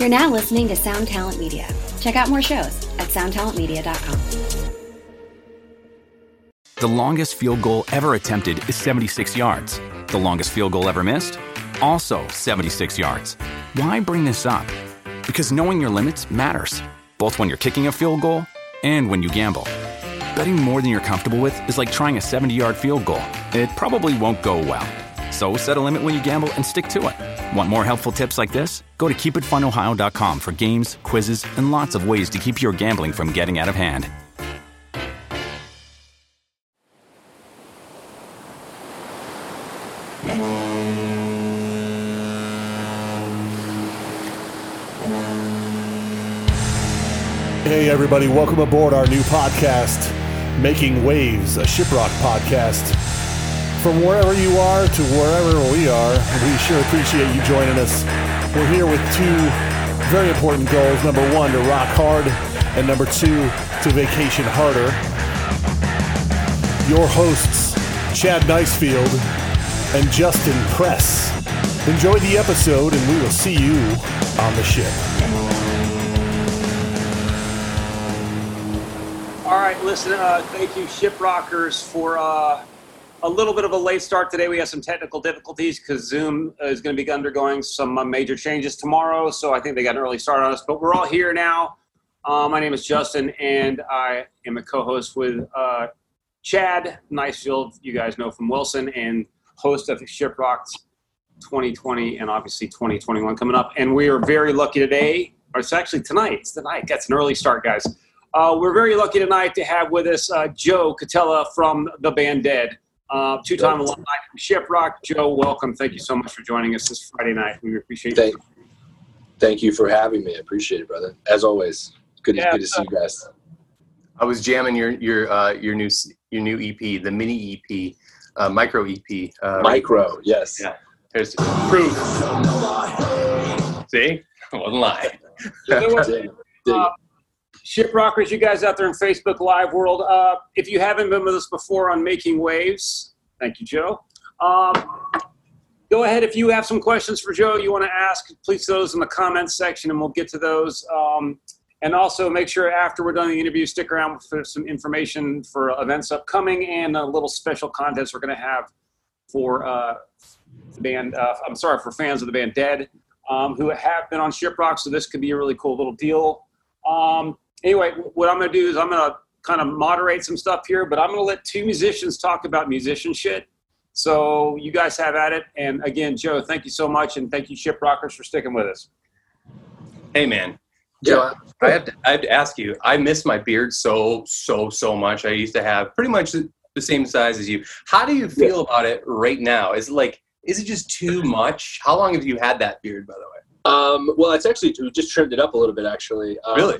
You're now listening to Sound Talent Media. Check out more shows at soundtalentmedia.com. The longest field goal ever attempted is 76 yards. The longest field goal ever missed? Also 76 yards. Why bring this up? Because knowing your limits matters, both when you're kicking a field goal and when you gamble. Betting more than you're comfortable with is like trying a 70 yard field goal, it probably won't go well. So set a limit when you gamble and stick to it. Want more helpful tips like this? Go to keepitfunohio.com for games, quizzes, and lots of ways to keep your gambling from getting out of hand. Hey, everybody, welcome aboard our new podcast, Making Waves, a Shiprock podcast. From wherever you are to wherever we are, we sure appreciate you joining us. We're here with two very important goals. Number one, to rock hard, and number two, to vacation harder. Your hosts, Chad Nicefield and Justin Press. Enjoy the episode, and we will see you on the ship. All right, listen, uh, thank you, Shiprockers, for uh, a little bit of a late start today. We have some technical difficulties because Zoom is going to be undergoing some uh, major changes tomorrow, so I think they got an early start on us. But we're all here now. Uh, my name is Justin, and I am a co-host with uh, Chad Nicefield, you guys know from Wilson, and host of Shiprock's 2020 and obviously 2021 coming up. And we are very lucky today, or it's actually tonight. It's tonight. That's an early start, guys. Uh, we're very lucky tonight to have with us uh, Joe Cotela from the band DED, uh, two-time alumni from Shiprock. Joe, welcome. Thank you so much for joining us this Friday night. We appreciate Thank, you. thank you for having me. I appreciate it, brother. As always, good, Yeah, good to see you guys. I was jamming your your uh, your new your new EP, the mini EP, uh, micro EP. Uh, Micro, yes. Yeah. There's proof. See, I wasn't Uh, Shiprockers, you guys out there in Facebook Live world, uh, if you haven't been with us before on Making Waves, thank you, Joe. Um, go ahead if you have some questions for Joe you want to ask, please those in the comments section, and we'll get to those. Um, and also make sure after we're done the interview, stick around for some information for events upcoming and a little special contest we're going to have for uh, the band. Uh, I'm sorry for fans of the band DED um, who have been on Shiprock. So this could be a really cool little deal. Um, anyway, what I'm going to do is I'm going to kind of moderate some stuff here, but I'm going to let two musicians talk about musician shit. So you guys have at it. And again, Joe, thank you so much, and thank you, Shiprockers, for sticking with us. Hey man, Joe, I have to I have to ask you. I miss my beard so so so much. I used to have pretty much the the same size as you. How do you feel about it right now? Is it like is it just too much? How long have you had that beard, by the way? Um, well, it's actually we just trimmed it up a little bit, actually. Um, Really?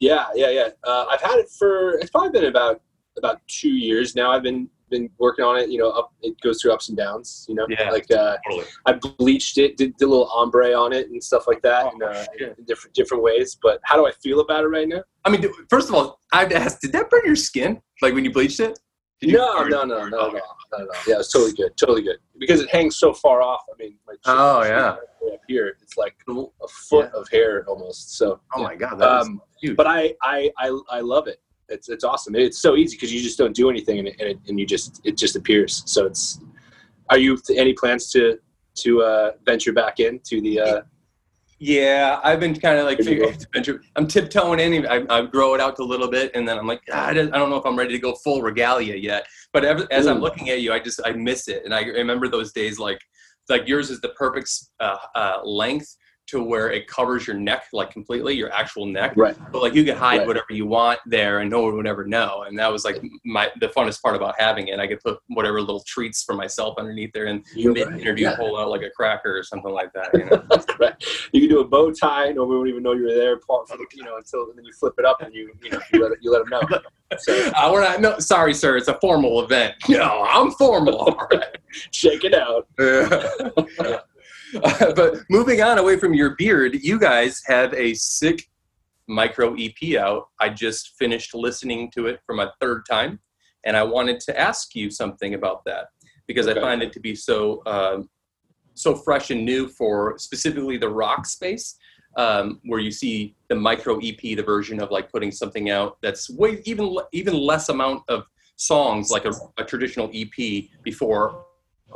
Yeah, yeah, yeah. Uh, I've had it for it's probably been about about two years now. I've been been working on it. You know, up it goes through ups and downs. You know, Yeah. like uh, Totally. I bleached it, did, did a little ombre on it and stuff like that, Oh, in, uh, in different different ways. But how do I feel about it right now? I mean, first of all, I have to ask: Did that burn your skin? Like when you bleached it? No, or- no, no, no, no, no, no. Yeah, it's totally good, totally good because it hangs so far off. I mean, my chin- Oh, yeah. way up here, it's like a foot of hair almost. So, Oh my god, that um, huge. but I, I, I, I love it. It's it's awesome. It's so easy because you just don't do anything and it, and, it, and you just it just appears. So it's. Are you any plans to to uh, venture back into the? Uh, Yeah, I've been kind of like figuring, I'm tiptoeing in. I, I grow it out a little bit, and then I'm like, ah, I don't know if I'm ready to go full regalia yet. But ever, as I'm looking at you, I just I miss it, and I remember those days like like yours is the perfect uh, uh, length to where it covers your neck like completely, your actual neck. right. But like you could hide Right. whatever you want there, and no one would ever know. And that was like my the funnest part about having it. I could put whatever little treats for myself underneath there, and You're mid right. interview Yeah. pull out like a cracker or something like that. You know? right. You can do a bow tie. And no one won't even know you were there. From, you know until and then you flip it up and you you know you let it, you let them know. So Uh, we're not. No, sorry, sir. It's a formal event. No, I'm formal. All right. shake it out. Uh, but moving on away from your beard, you guys have a sick micro EP out. I just finished listening to it for my third time, and I wanted to ask you something about that because I find it to be so um, so fresh and new for specifically the rock space. um, where you see the micro EP, the version of like putting something out that's way even even less amount of songs like a, a traditional EP before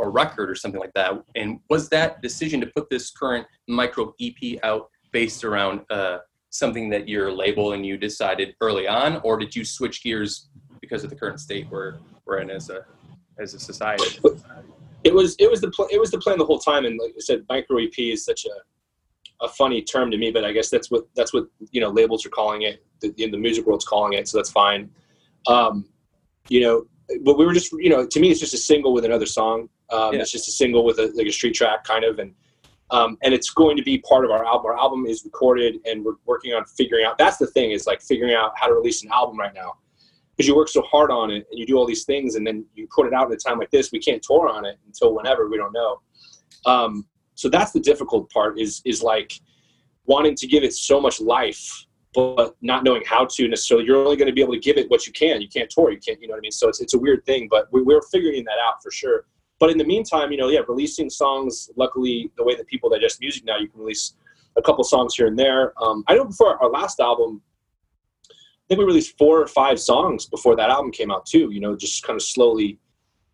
a record or something like that. And was that decision to put this current micro EP out based around uh, something that your label and you decided early on, or did you switch gears because of the current state we're we're in as a as a society? It was it was the pl- it was the plan the whole time, and like I said, micro EP is such a a funny term to me, but I guess that's what that's what you know labels are calling it. The, in the music world's calling it, so that's fine. Um, you know, but we were just you know to me it's just a single with another song. Um, yeah. It's just a single with a, like a street track kind of, and um, and it's going to be part of our album. Our album is recorded, and we're working on figuring out. That's the thing is like figuring out how to release an album right now because you work so hard on it and you do all these things and then you put it out at a time like this we can't tour on it until whenever we don't know um, so that's the difficult part is is like wanting to give it so much life but not knowing how to necessarily you're only going to be able to give it what you can you can't tour you can't you know what i mean so it's, it's a weird thing but we, we're figuring that out for sure but in the meantime you know yeah releasing songs luckily the way that people digest music now you can release a couple songs here and there um, i know before our last album I think we released four or five songs before that album came out too. You know, just kind of slowly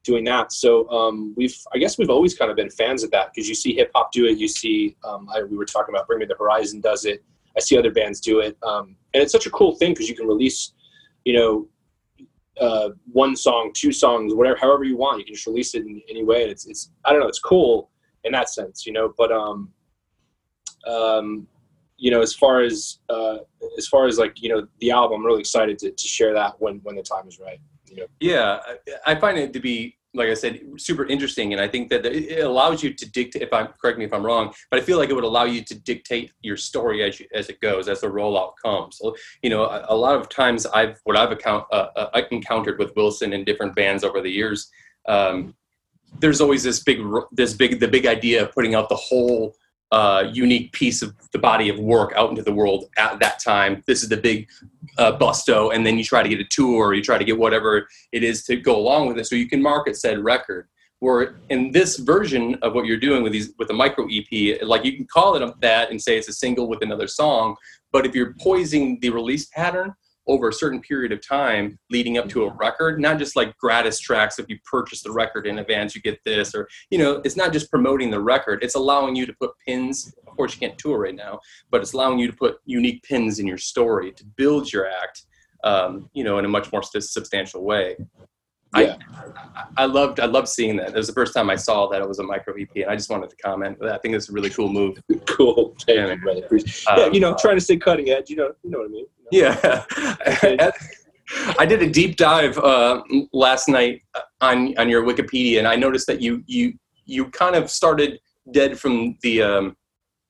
doing that. So um, we've, I guess, we've always kind of been fans of that because you see hip hop do it. You see, um, I, we were talking about Bring Me the Horizon does it. I see other bands do it, um, and it's such a cool thing because you can release, you know, uh, one song, two songs, whatever, however you want. You can just release it in any way. And it's, it's, I don't know, it's cool in that sense, you know. But um, um, you know, as far as uh, as far as like you know the album, I'm really excited to, to share that when when the time is right. You know? Yeah, I find it to be like I said, super interesting, and I think that it allows you to dictate. If I'm correct me if I'm wrong, but I feel like it would allow you to dictate your story as you, as it goes, as the rollout comes. So, you know, a, a lot of times I've what I've account, uh, uh, encountered with Wilson and different bands over the years. Um, there's always this big, this big, the big idea of putting out the whole uh, unique piece of the body of work out into the world at that time. This is the big uh, busto, and then you try to get a tour, you try to get whatever it is to go along with it, so you can market said record. Where in this version of what you're doing with these with the micro EP, like you can call it that and say it's a single with another song, but if you're poising the release pattern, over a certain period of time leading up to a record, not just like gratis tracks. If you purchase the record in advance, you get this, or, you know, it's not just promoting the record, it's allowing you to put pins. Of course, you can't tour right now, but it's allowing you to put unique pins in your story to build your act, um, you know, in a much more substantial way. Yeah. I, I loved I loved seeing that. It was the first time I saw that it was a micro EP, and I just wanted to comment. I think it's a really cool move. cool. Yeah, yeah, you know, trying to stay cutting edge. You know, you know what I mean. Yeah. I did a deep dive uh, last night on on your Wikipedia, and I noticed that you you you kind of started DED from the um,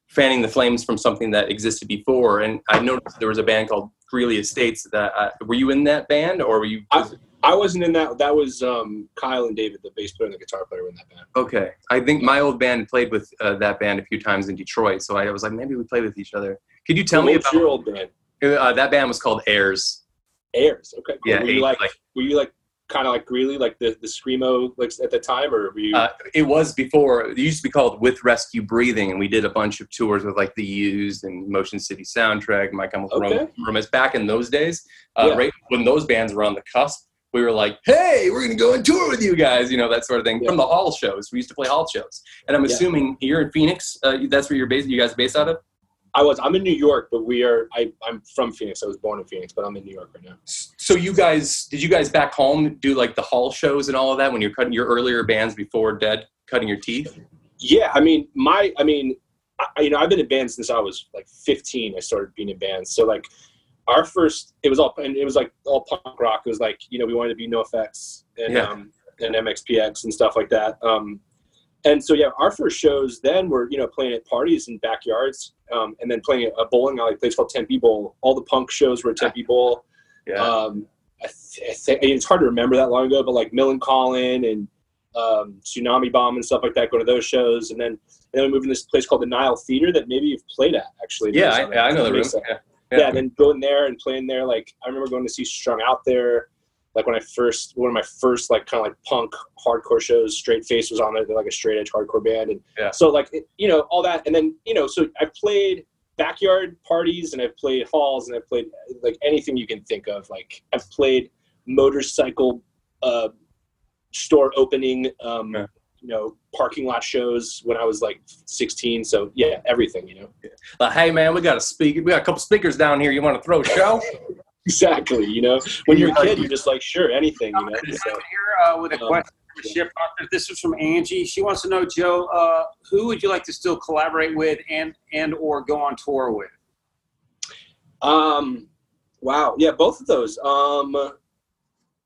fanning the flames from something that existed before. And I noticed there was a band called Greeley Estates. That uh, were you in that band, or were you? I, I wasn't in that. That was um, Kyle and David, the bass player and the guitar player, were in that band. Okay, I think my old band played with uh, that band a few times in Detroit, so I was like, maybe we played with each other. Could you tell me about your old band? Uh, that band was called Airs. Airs. Okay. Cool. Yeah. Were you like, like, Were you like kind of like Greeley, like the the screamo, like at the time, or were you? Uh, it was before. It used to be called With Rescue Breathing, and we did a bunch of tours with like the Used and Motion City Soundtrack, My Chemical okay. Romance. Back in those days, uh, yeah. right when those bands were on the cusp, we were like, "Hey, we're gonna go on tour with you guys," you know, that sort of thing. Yeah. From the hall shows, we used to play hall shows, and I'm assuming yeah. you're in Phoenix. Uh, that's where you're based. You guys based out of? I was. I'm in New York, but we are. I, I'm from Phoenix. I was born in Phoenix, but I'm in New York right now. So you guys, did you guys back home do like the hall shows and all of that when you're cutting your earlier bands before DED, cutting your teeth? Yeah, I mean, my, I mean, I, you know, I've been in bands since I was like 15. I started being in bands. So like, our first, it was all, and it was like all punk rock. It was like, you know, we wanted to be NOFX and yeah. um, and MXPX and stuff like that. Um, and so yeah, our first shows then were you know playing at parties and backyards, um, and then playing at a bowling alley place called Tempe Bowl. All the punk shows were at Tempe Bowl. Yeah. Um, I, th- I think it's hard to remember that long ago, but like Millencolin and um, Tsunami Bomb and stuff like that. Go to those shows, and then and then we moved to this place called the Nile Theater that maybe you've played at actually. Yeah, I, I, know the room. Yeah. yeah. yeah, and then going there and playing there. Like I remember going to see Strung Out there like when I first one of my first like kind of like punk hardcore shows, Straight Face was on there. They're like a straight edge hardcore band, and yeah. so like it, you know all that, and then you know so I've played backyard parties and I've played halls and I've played like anything you can think of. Like I've played motorcycle uh, store opening, um, Yeah. you know, parking lot shows when I was like 16. So yeah, everything, you know. Like, hey man, we got a speak. We got a couple speakers down here. You want to throw a show? Exactly, you know. When you're a You're kid, like- you're just like, sure, anything, you know. I'm So, here uh, with a Um, question for the ship. This is from Angie. She wants to know, Joe, uh, who would you like to still collaborate with and and or go on tour with? Um, wow, yeah, both of those. Um,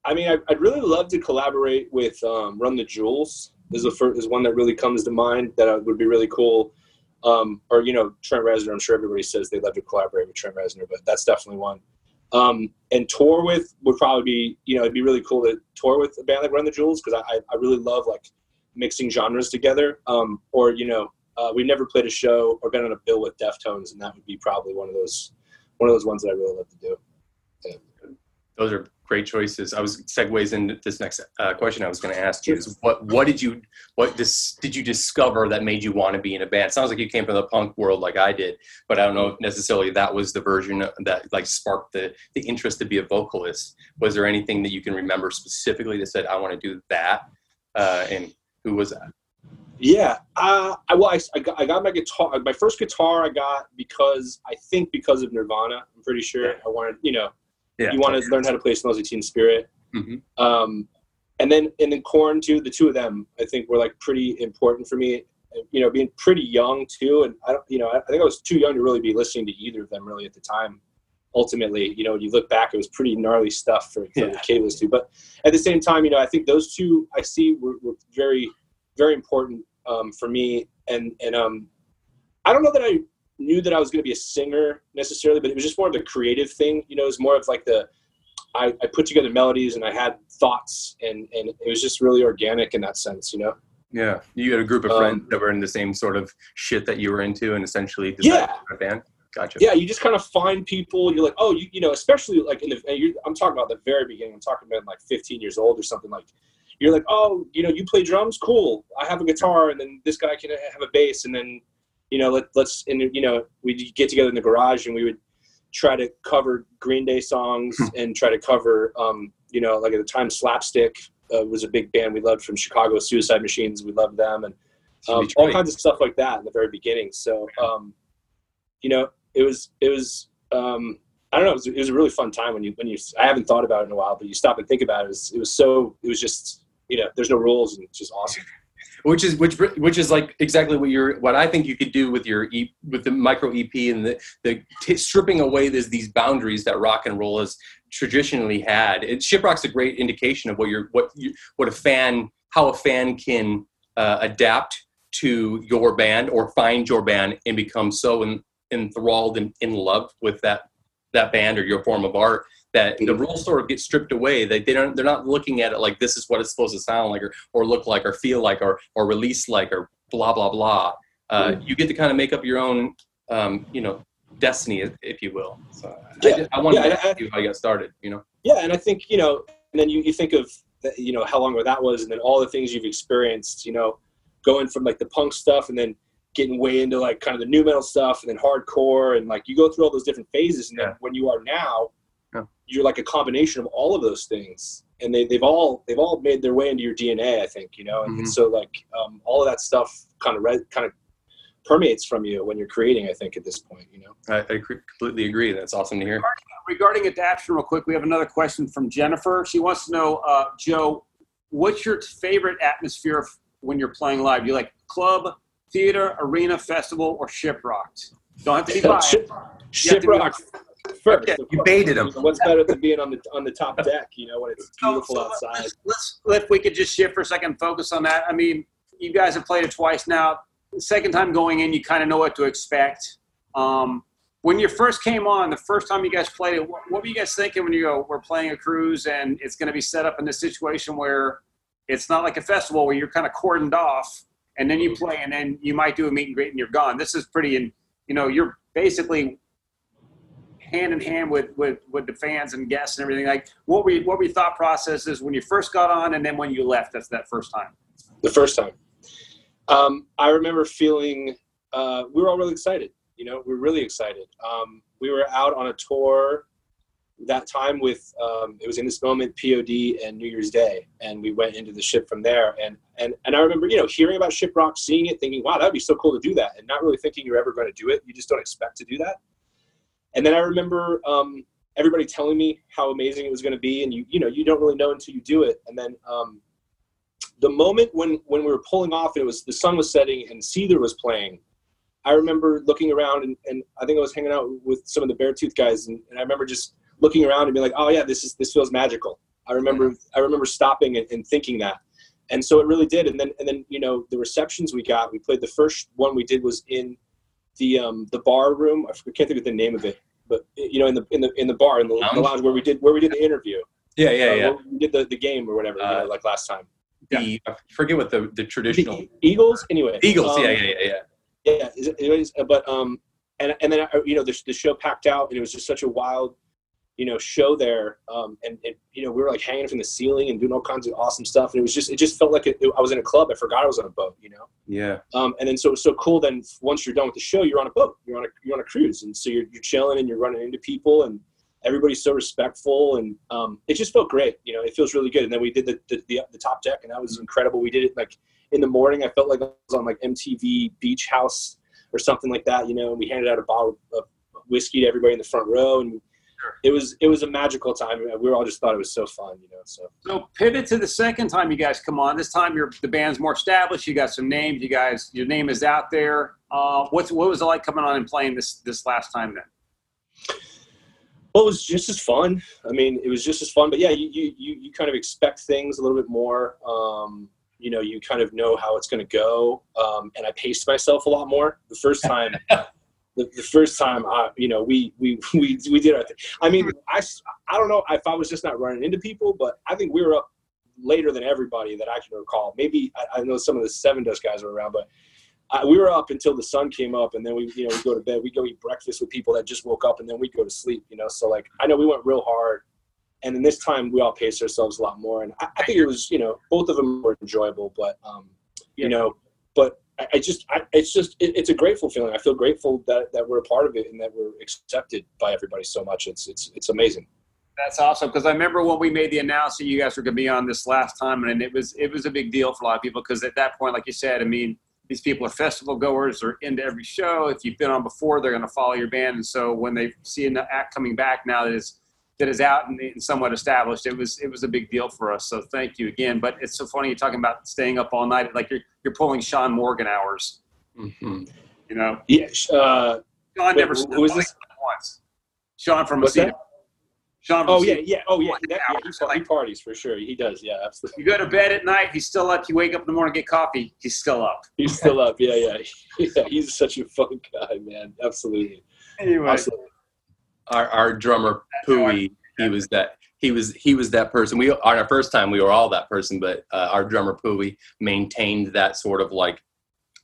I mean, I, I'd really love to collaborate with um, Run the Jewels. Is the first is one that really comes to mind that uh, would be really cool. Um, or you know, Trent Reznor. I'm sure everybody says they'd love to collaborate with Trent Reznor, but that's definitely one. Um, and tour with would probably be you know it'd be really cool to tour with a band like Run the Jewels because I, I really love like mixing genres together. Um, or you know, uh, we've never played a show or been on a bill with Deftones, and that would be probably one of those one of those ones that I really love to do. Those are great choices. I was segues into this next uh, question I was going to ask you is what what did you what did you discover that made you want to be in a band? It sounds like you came from the punk world like I did, but I don't know if necessarily that was the version that like sparked the the interest to be a vocalist. Was there anything that you can remember specifically that said I want to do that? Uh, and who was that? Yeah, uh, I, well, I, I, got, I got my guitar. My first guitar I got because I think because of Nirvana. I'm pretty sure. I wanted, you know, Yeah, you want to learn how to play Smells Teen Spirit. Mhm. Um, and then and then Korn too. The two of them I think were like pretty important for me. You know, being pretty young too, and I don't, you know, I, think I was too young to really be listening to either of them really at the time. Ultimately, you know, when you look back, it was pretty gnarly stuff for, for Yeah. the kid to to. But at the same time, you know, I think those two I see were, were very, very important um, for me. And and um, I don't know that I knew that I was going to be a singer necessarily, but it was just more of a creative thing. You know, it was more of like the I, I put together melodies and I had thoughts, and and it was just really organic in that sense. You know. Yeah, you had a group of Um, friends that were in the same sort of shit that you were into, and essentially Yeah. a band. Gotcha. yeah, you just kind of find people. You're like, oh, you, you know, especially like in the. and You're, I'm talking about the very beginning. I'm talking about like 15 years old or something. Like, you're like, oh, you know, you play drums, cool. I have a guitar, and then this guy can have a bass, and then, you know, let, let's and you know, we would get together in the garage and we would try to cover Green Day songs and try to cover, um, you know, like at the time, Slapstick uh, was a big band we loved from Chicago. Suicide Machines, we loved them, and um, all kinds of stuff like that in the very beginning. So, um, you know, it was it was um, I don't know. It was, it was a really fun time when you when you I haven't thought about it in a while, but you stop and think about it. It was, it was so it was just you know there's no rules and it's just awesome. Which is which which is like exactly what you're what I think you could do with your e, with the micro EP and the the t- stripping away these these boundaries that rock and roll has traditionally had. It, Shiprock's a great indication of what you're what you what a fan how a fan can uh, adapt to your band or find your band and become so en- enthralled and in love with that that band or your form of art that the rules sort of get stripped away. They, they don't they're not looking at it like this is what it's supposed to sound like or, or look like or feel like or or release like or blah blah blah. Uh, you get to kind of make up your own um, you know destiny if, you will. So Yeah. I, just, I wanted Yeah, to and I- ask you how you got started. You know. Yeah, and I think you know, and then you, you think of the- you know how long ago that was, and then all the things you've experienced. You know, going from like the punk stuff, and then getting way into like kind of the nu metal stuff, and then hardcore, and like you go through all those different phases, and Yeah. then when you are now, Yeah. you're like a combination of all of those things, and they they've all they've all made their way into your DNA. I think you know, and, and Mhm. so like um, all of that stuff kind of re- kind of permeates from you when you're creating. I think at this point, you know. I, I completely agree. That's awesome to hear. Regarding adaptation, real quick, we have another question from Jennifer. She wants to know, uh, Joe, what's your favorite atmosphere f- when you're playing live? Do you like club, theater, arena, festival, or ship shiprocked? Don't have to be biased. Ship, You have to be- Shiprock first. Okay, of you course. baited him. What's better than being on the on the top deck? You know, when it's beautiful so outside. Let's, let's, if we could just shift for a second, focus on that. I mean, you guys have played it twice now. The second time going in, you kind of know what to expect. Um, when you first came on, the first time you guys played it, what, what were you guys thinking when you go, we're playing a cruise and it's going to be set up in this situation where it's not like a festival where you're kind of cordoned off and then you play and then you might do a meet and greet and you're gone. This is pretty, and you know, you're basically hand in hand with, with, with the fans and guests and everything. Like, what were you, what were your thought processes when you first got on and then when you left? That's that first time. The first time, um, I remember feeling uh, we were all really excited. You know, we are really excited. Um, we were out on a tour that time with um, it was in this moment P.O.D. and new year's day and we went into the ship from there and and and i remember you know hearing about shiprock seeing it thinking wow that'd be so cool to do that and not really thinking you're ever going to do it you just don't expect to do that and then i remember um, everybody telling me how amazing it was going to be and you you know you don't really know until you do it and then um, the moment when when we were pulling off it was the sun was setting and Seether was playing i remember looking around and, and i think i was hanging out with some of the beartooth guys and, and i remember just looking around and being like, oh yeah, this is this feels magical. I remember I remember stopping and, and, thinking that, and so it really did. And then and then you know the receptions we got. We played the first one we did was in the um, the bar room. I can't think of the name of it, but you know in the in the in the bar in the, lounge, the lounge where we did where we did the interview. Yeah, yeah, uh, yeah. We did the, the game or whatever, uh, you know, like last time. The yeah. I forget what the the traditional the Eagles. Anyway, Eagles. Um, yeah, yeah, yeah, yeah. Yeah. Anyways, but um, and and then uh, you know the the show packed out, and it was just such a wild you know, show there. Um, and, and, you know, we were like hanging from the ceiling and doing all kinds of awesome stuff. And it was just, it just felt like it, it, I was in a club. I forgot I was on a boat, you know? Yeah. Um, and then so it was so cool. Then once you're done with the show, you're on a boat, you're on a, you're on a cruise. And so you're, you're chilling and you're running into people and everybody's so respectful. And um, it just felt great. You know, it feels really good. And then we did the, the, the, the top deck and that was incredible. We did it like in the morning. I felt like I was on like MTV Beach House or something like that, you know, and we handed out a bottle of whiskey to everybody in the front row and it was it was a magical time. We all just thought it was so fun, you know. So so pivot to the second time you guys come on. This time you're the band's more established. You got some names. You guys, your name is out there. Uh, what's what was it like coming on and playing this this last time then? Well, it was just as fun. I mean, it was just as fun. But yeah, you you you kind of expect things a little bit more. Um, you know, you kind of know how it's going to go. Um, and I paced myself a lot more the first time. the, the first time I, you know, we we we we did our thing. I mean, I I don't know if I was just not running into people, but I think we were up later than everybody that I can recall. Maybe I, I know some of the Sevendust guys were around, but I, we were up until the sun came up, and then we you know we go to bed. We go eat breakfast with people that just woke up, and then we go to sleep. You know, so like I know we went real hard. And then this time we all paced ourselves a lot more, and I, I think it was, you know, both of them were enjoyable. But, um, you know, but I, just, I, it's just, it, it's a grateful feeling. I feel grateful that, that we're a part of it and that we're accepted by everybody so much. It's, it's, it's amazing. That's awesome because I remember when we made the announcement you guys were going to be on this last time, and it was it was a big deal for a lot of people because at that point, like you said, I mean, these people are festival goers, they're into every show. If you've been on before, they're going to follow your band, and so when they see an act coming back now that is that is out and, and somewhat established, it was it was a big deal for us. So thank you again. But it's so funny you're talking about staying up all night, like you're you're pulling Shaun Morgan hours. Mm-hmm. You know? Yeah. Uh, Sean wait, never who was this? once. Sean from What's Sean. oh yeah, yeah, oh yeah, that, yeah he, he, parties for sure. He does, yeah, absolutely. You go to bed at night, he's still up. You wake up in the morning, get coffee, he's still up. He's still up, yeah, yeah, yeah. He's such a fun guy, man. Absolutely. Anyway, absolutely. Our, our drummer Pooey, he was that he was he was that person. We on our first time we were all that person, but uh, our drummer Pooey maintained that sort of like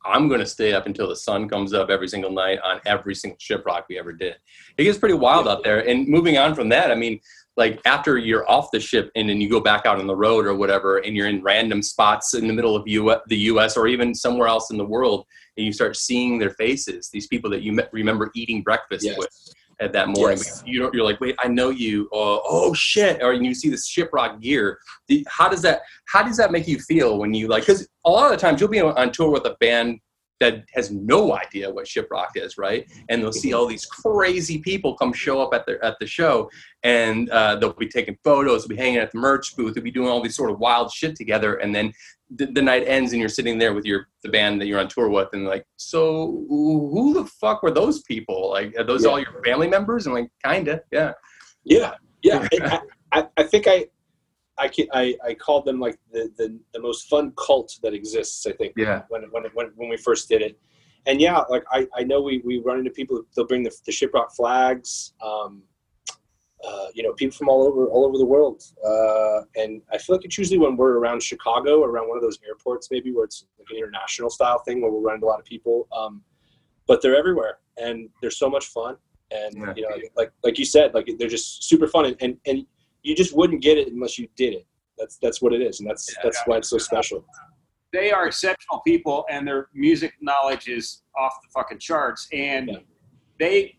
I'm going to stay up until the sun comes up every single night on every single shiprock we ever did. It gets pretty wild out there. And moving on from that, I mean, like after you're off the ship and then you go back out on the road or whatever, and you're in random spots in the middle of U- the U.S. or even somewhere else in the world, and you start seeing their faces, these people that you remember eating breakfast yes. with at that morning. Yes. You you're like, wait, I know you. Oh, oh shit! Or you see the shiprock gear. How does that? How does that make you feel when you like? Because a lot of the times you'll be on tour with a band that has no idea what shiprock is, right? And they'll see all these crazy people come show up at the at the show, and uh, they'll be taking photos, they'll be hanging at the merch booth, they'll be doing all these sort of wild shit together, and then the, the, night ends and you're sitting there with your the band that you're on tour with, and like, so who the fuck were those people? Like, are those yeah. all your family members? And like, kinda, yeah, yeah, yeah. I, I, I think I I, I, I called them like the, the, the most fun cult that exists. I think. Yeah. When when when, when we first did it, and yeah, like I, I know we, we run into people. They'll bring the, the shiprock flags. Um, uh, you know, people from all over all over the world. Uh, and I feel like it's usually when we're around Chicago, around one of those airports, maybe where it's like an international style thing where we're running a lot of people. Um, but they're everywhere, and they're so much fun. And yeah. you know, like like you said, like they're just super fun. And, and and you just wouldn't get it unless you did it. That's that's what it is, and that's yeah, that's why it's so special. They are exceptional people, and their music knowledge is off the fucking charts. And yeah. they,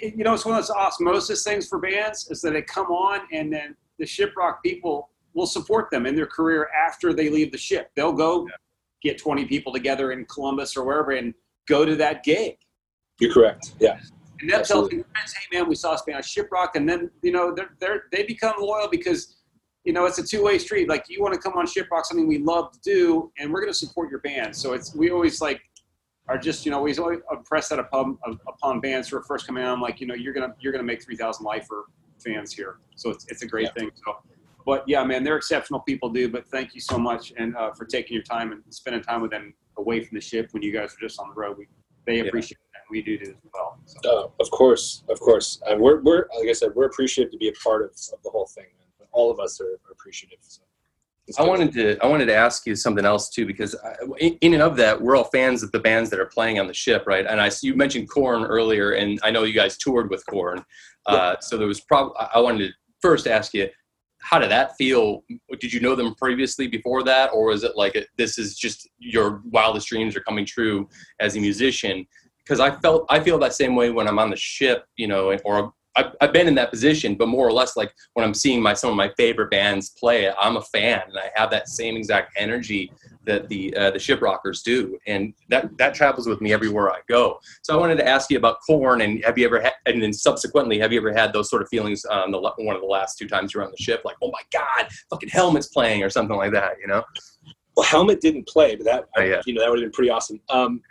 you know, it's one of those osmosis things for bands is that they come on and then the shiprock people will support them in their career after they leave the ship. They'll go get 20 people together in Columbus or wherever and go to that gig. You're correct. Yeah. And they'll tell their friends, hey man, we saw us on Shiprock. And then, you know, they're, they're, they become loyal because, you know, it's a two way street. Like you want to come on Shiprock, something we love to do, and we're going to support your band. So it's, we always like, are just you know we always impressed that upon upon bands who are first coming out. I'm like you know you're gonna you're gonna make 3,000 lifer fans here, so it's it's a great yeah. thing. So, but yeah, man, they're exceptional people, dude. But thank you so much and uh, for taking your time and spending time with them away from the ship when you guys are just on the road. We they appreciate yeah. that. We do do as well. So. Oh, of course, of course. And we're we're like I said, we're appreciative to be a part of, of the whole thing. All of us are, are appreciative. So. I wanted to I wanted to ask you something else too because I, in and of that we're all fans of the bands that are playing on the ship, right? And I you mentioned Korn earlier, and I know you guys toured with Korn, uh, so there was probably I wanted to first ask you how did that feel? Did you know them previously before that, or was it like a, this is just your wildest dreams are coming true as a musician? Because I felt I feel that same way when I'm on the ship, you know, or I've, I've been in that position, but more or less like when I'm seeing my some of my favorite bands play, I'm a fan and I have that same exact energy that the uh, the shiprockers do, and that that travels with me everywhere I go. So I wanted to ask you about Korn, and have you ever had, and then subsequently, have you ever had those sort of feelings on the one of the last two times you're on the ship, like oh my god, fucking Helmet's playing or something like that, you know? Well, Helmet didn't play, but that oh, yeah. you know that would have been pretty awesome. Um,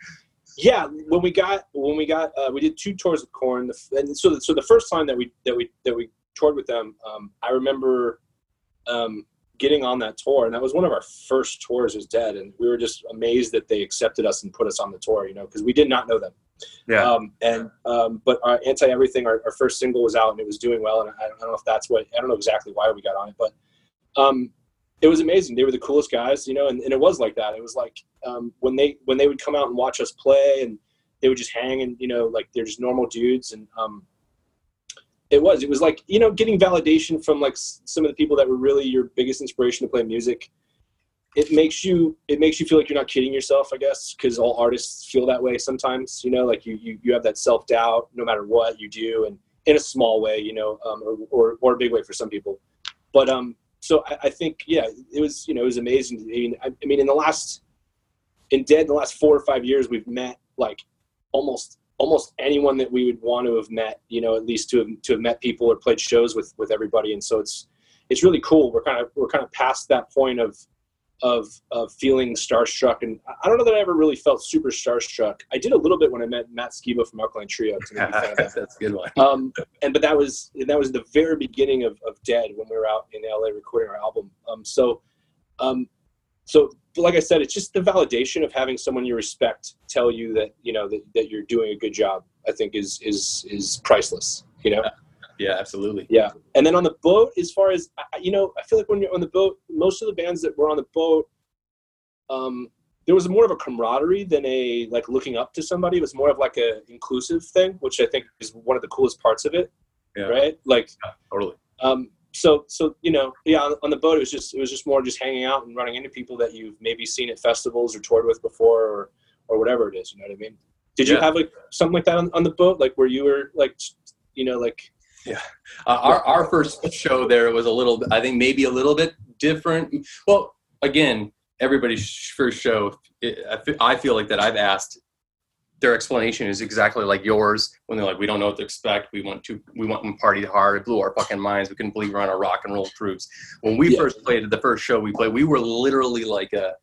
yeah, when we got when we got uh, we did two tours with Korn, and so so the first time that we that we that we toured with them, um, I remember um, getting on that tour, and that was one of our first tours as DED, and we were just amazed that they accepted us and put us on the tour, you know, because we did not know them. Yeah. Um, and um, but our anti everything, our, our, first single was out and it was doing well, and I, I, don't know if that's what I don't know exactly why we got on it, but um, it was amazing. They were the coolest guys, you know, and, and it was like that. It was like um, when they when they would come out and watch us play, and they would just hang and you know, like they're just normal dudes, and um, it was it was like you know, getting validation from like some of the people that were really your biggest inspiration to play music. It makes you it makes you feel like you're not kidding yourself, I guess, because all artists feel that way sometimes. You know, like you you, you have that self doubt no matter what you do, and in a small way, you know, um, or, or or a big way for some people. But um, so I, I, think yeah, it was you know it was amazing. I mean, I, I, mean in the last in DED in the last four or five years, we've met like almost almost anyone that we would want to have met. You know, at least to have to have met people or played shows with with everybody, and so it's it's really cool. We're kind of we're kind of past that point of of of feeling starstruck, and I don't know that I ever really felt super starstruck. I did a little bit when I met Matt Skiba from Alkaline Trio. That's a good one. Um, and but that was that was the very beginning of, of DED when we were out in LA recording our album. Um, so, um, so like I said, it's just the validation of having someone you respect tell you that you know that, that you're doing a good job. I think is is is priceless. You know. Yeah, absolutely. Yeah, and then on the boat, as far as you know, I feel like when you're on the boat, most of the bands that were on the boat, um, there was more of a camaraderie than a like looking up to somebody. It was more of like a inclusive thing, which I think is one of the coolest parts of it. Yeah. Right. Like yeah, totally. Um, so so you know yeah on, on, the boat it was just it was just more just hanging out and running into people that you've maybe seen at festivals or toured with before or or whatever it is you know what i mean did you have like something like that on, on the boat like where you were like you know like yeah, uh, our our first show there was a little. I think maybe a little bit different. Well, again, everybody's first show. I feel like that I've asked. Their explanation is exactly like yours when they're like, "We don't know what to expect. We want to, we want to party hard. It blew our fucking minds. We couldn't believe we're on a rock and roll cruise." When we yeah. first played the first show we played, we were literally like a,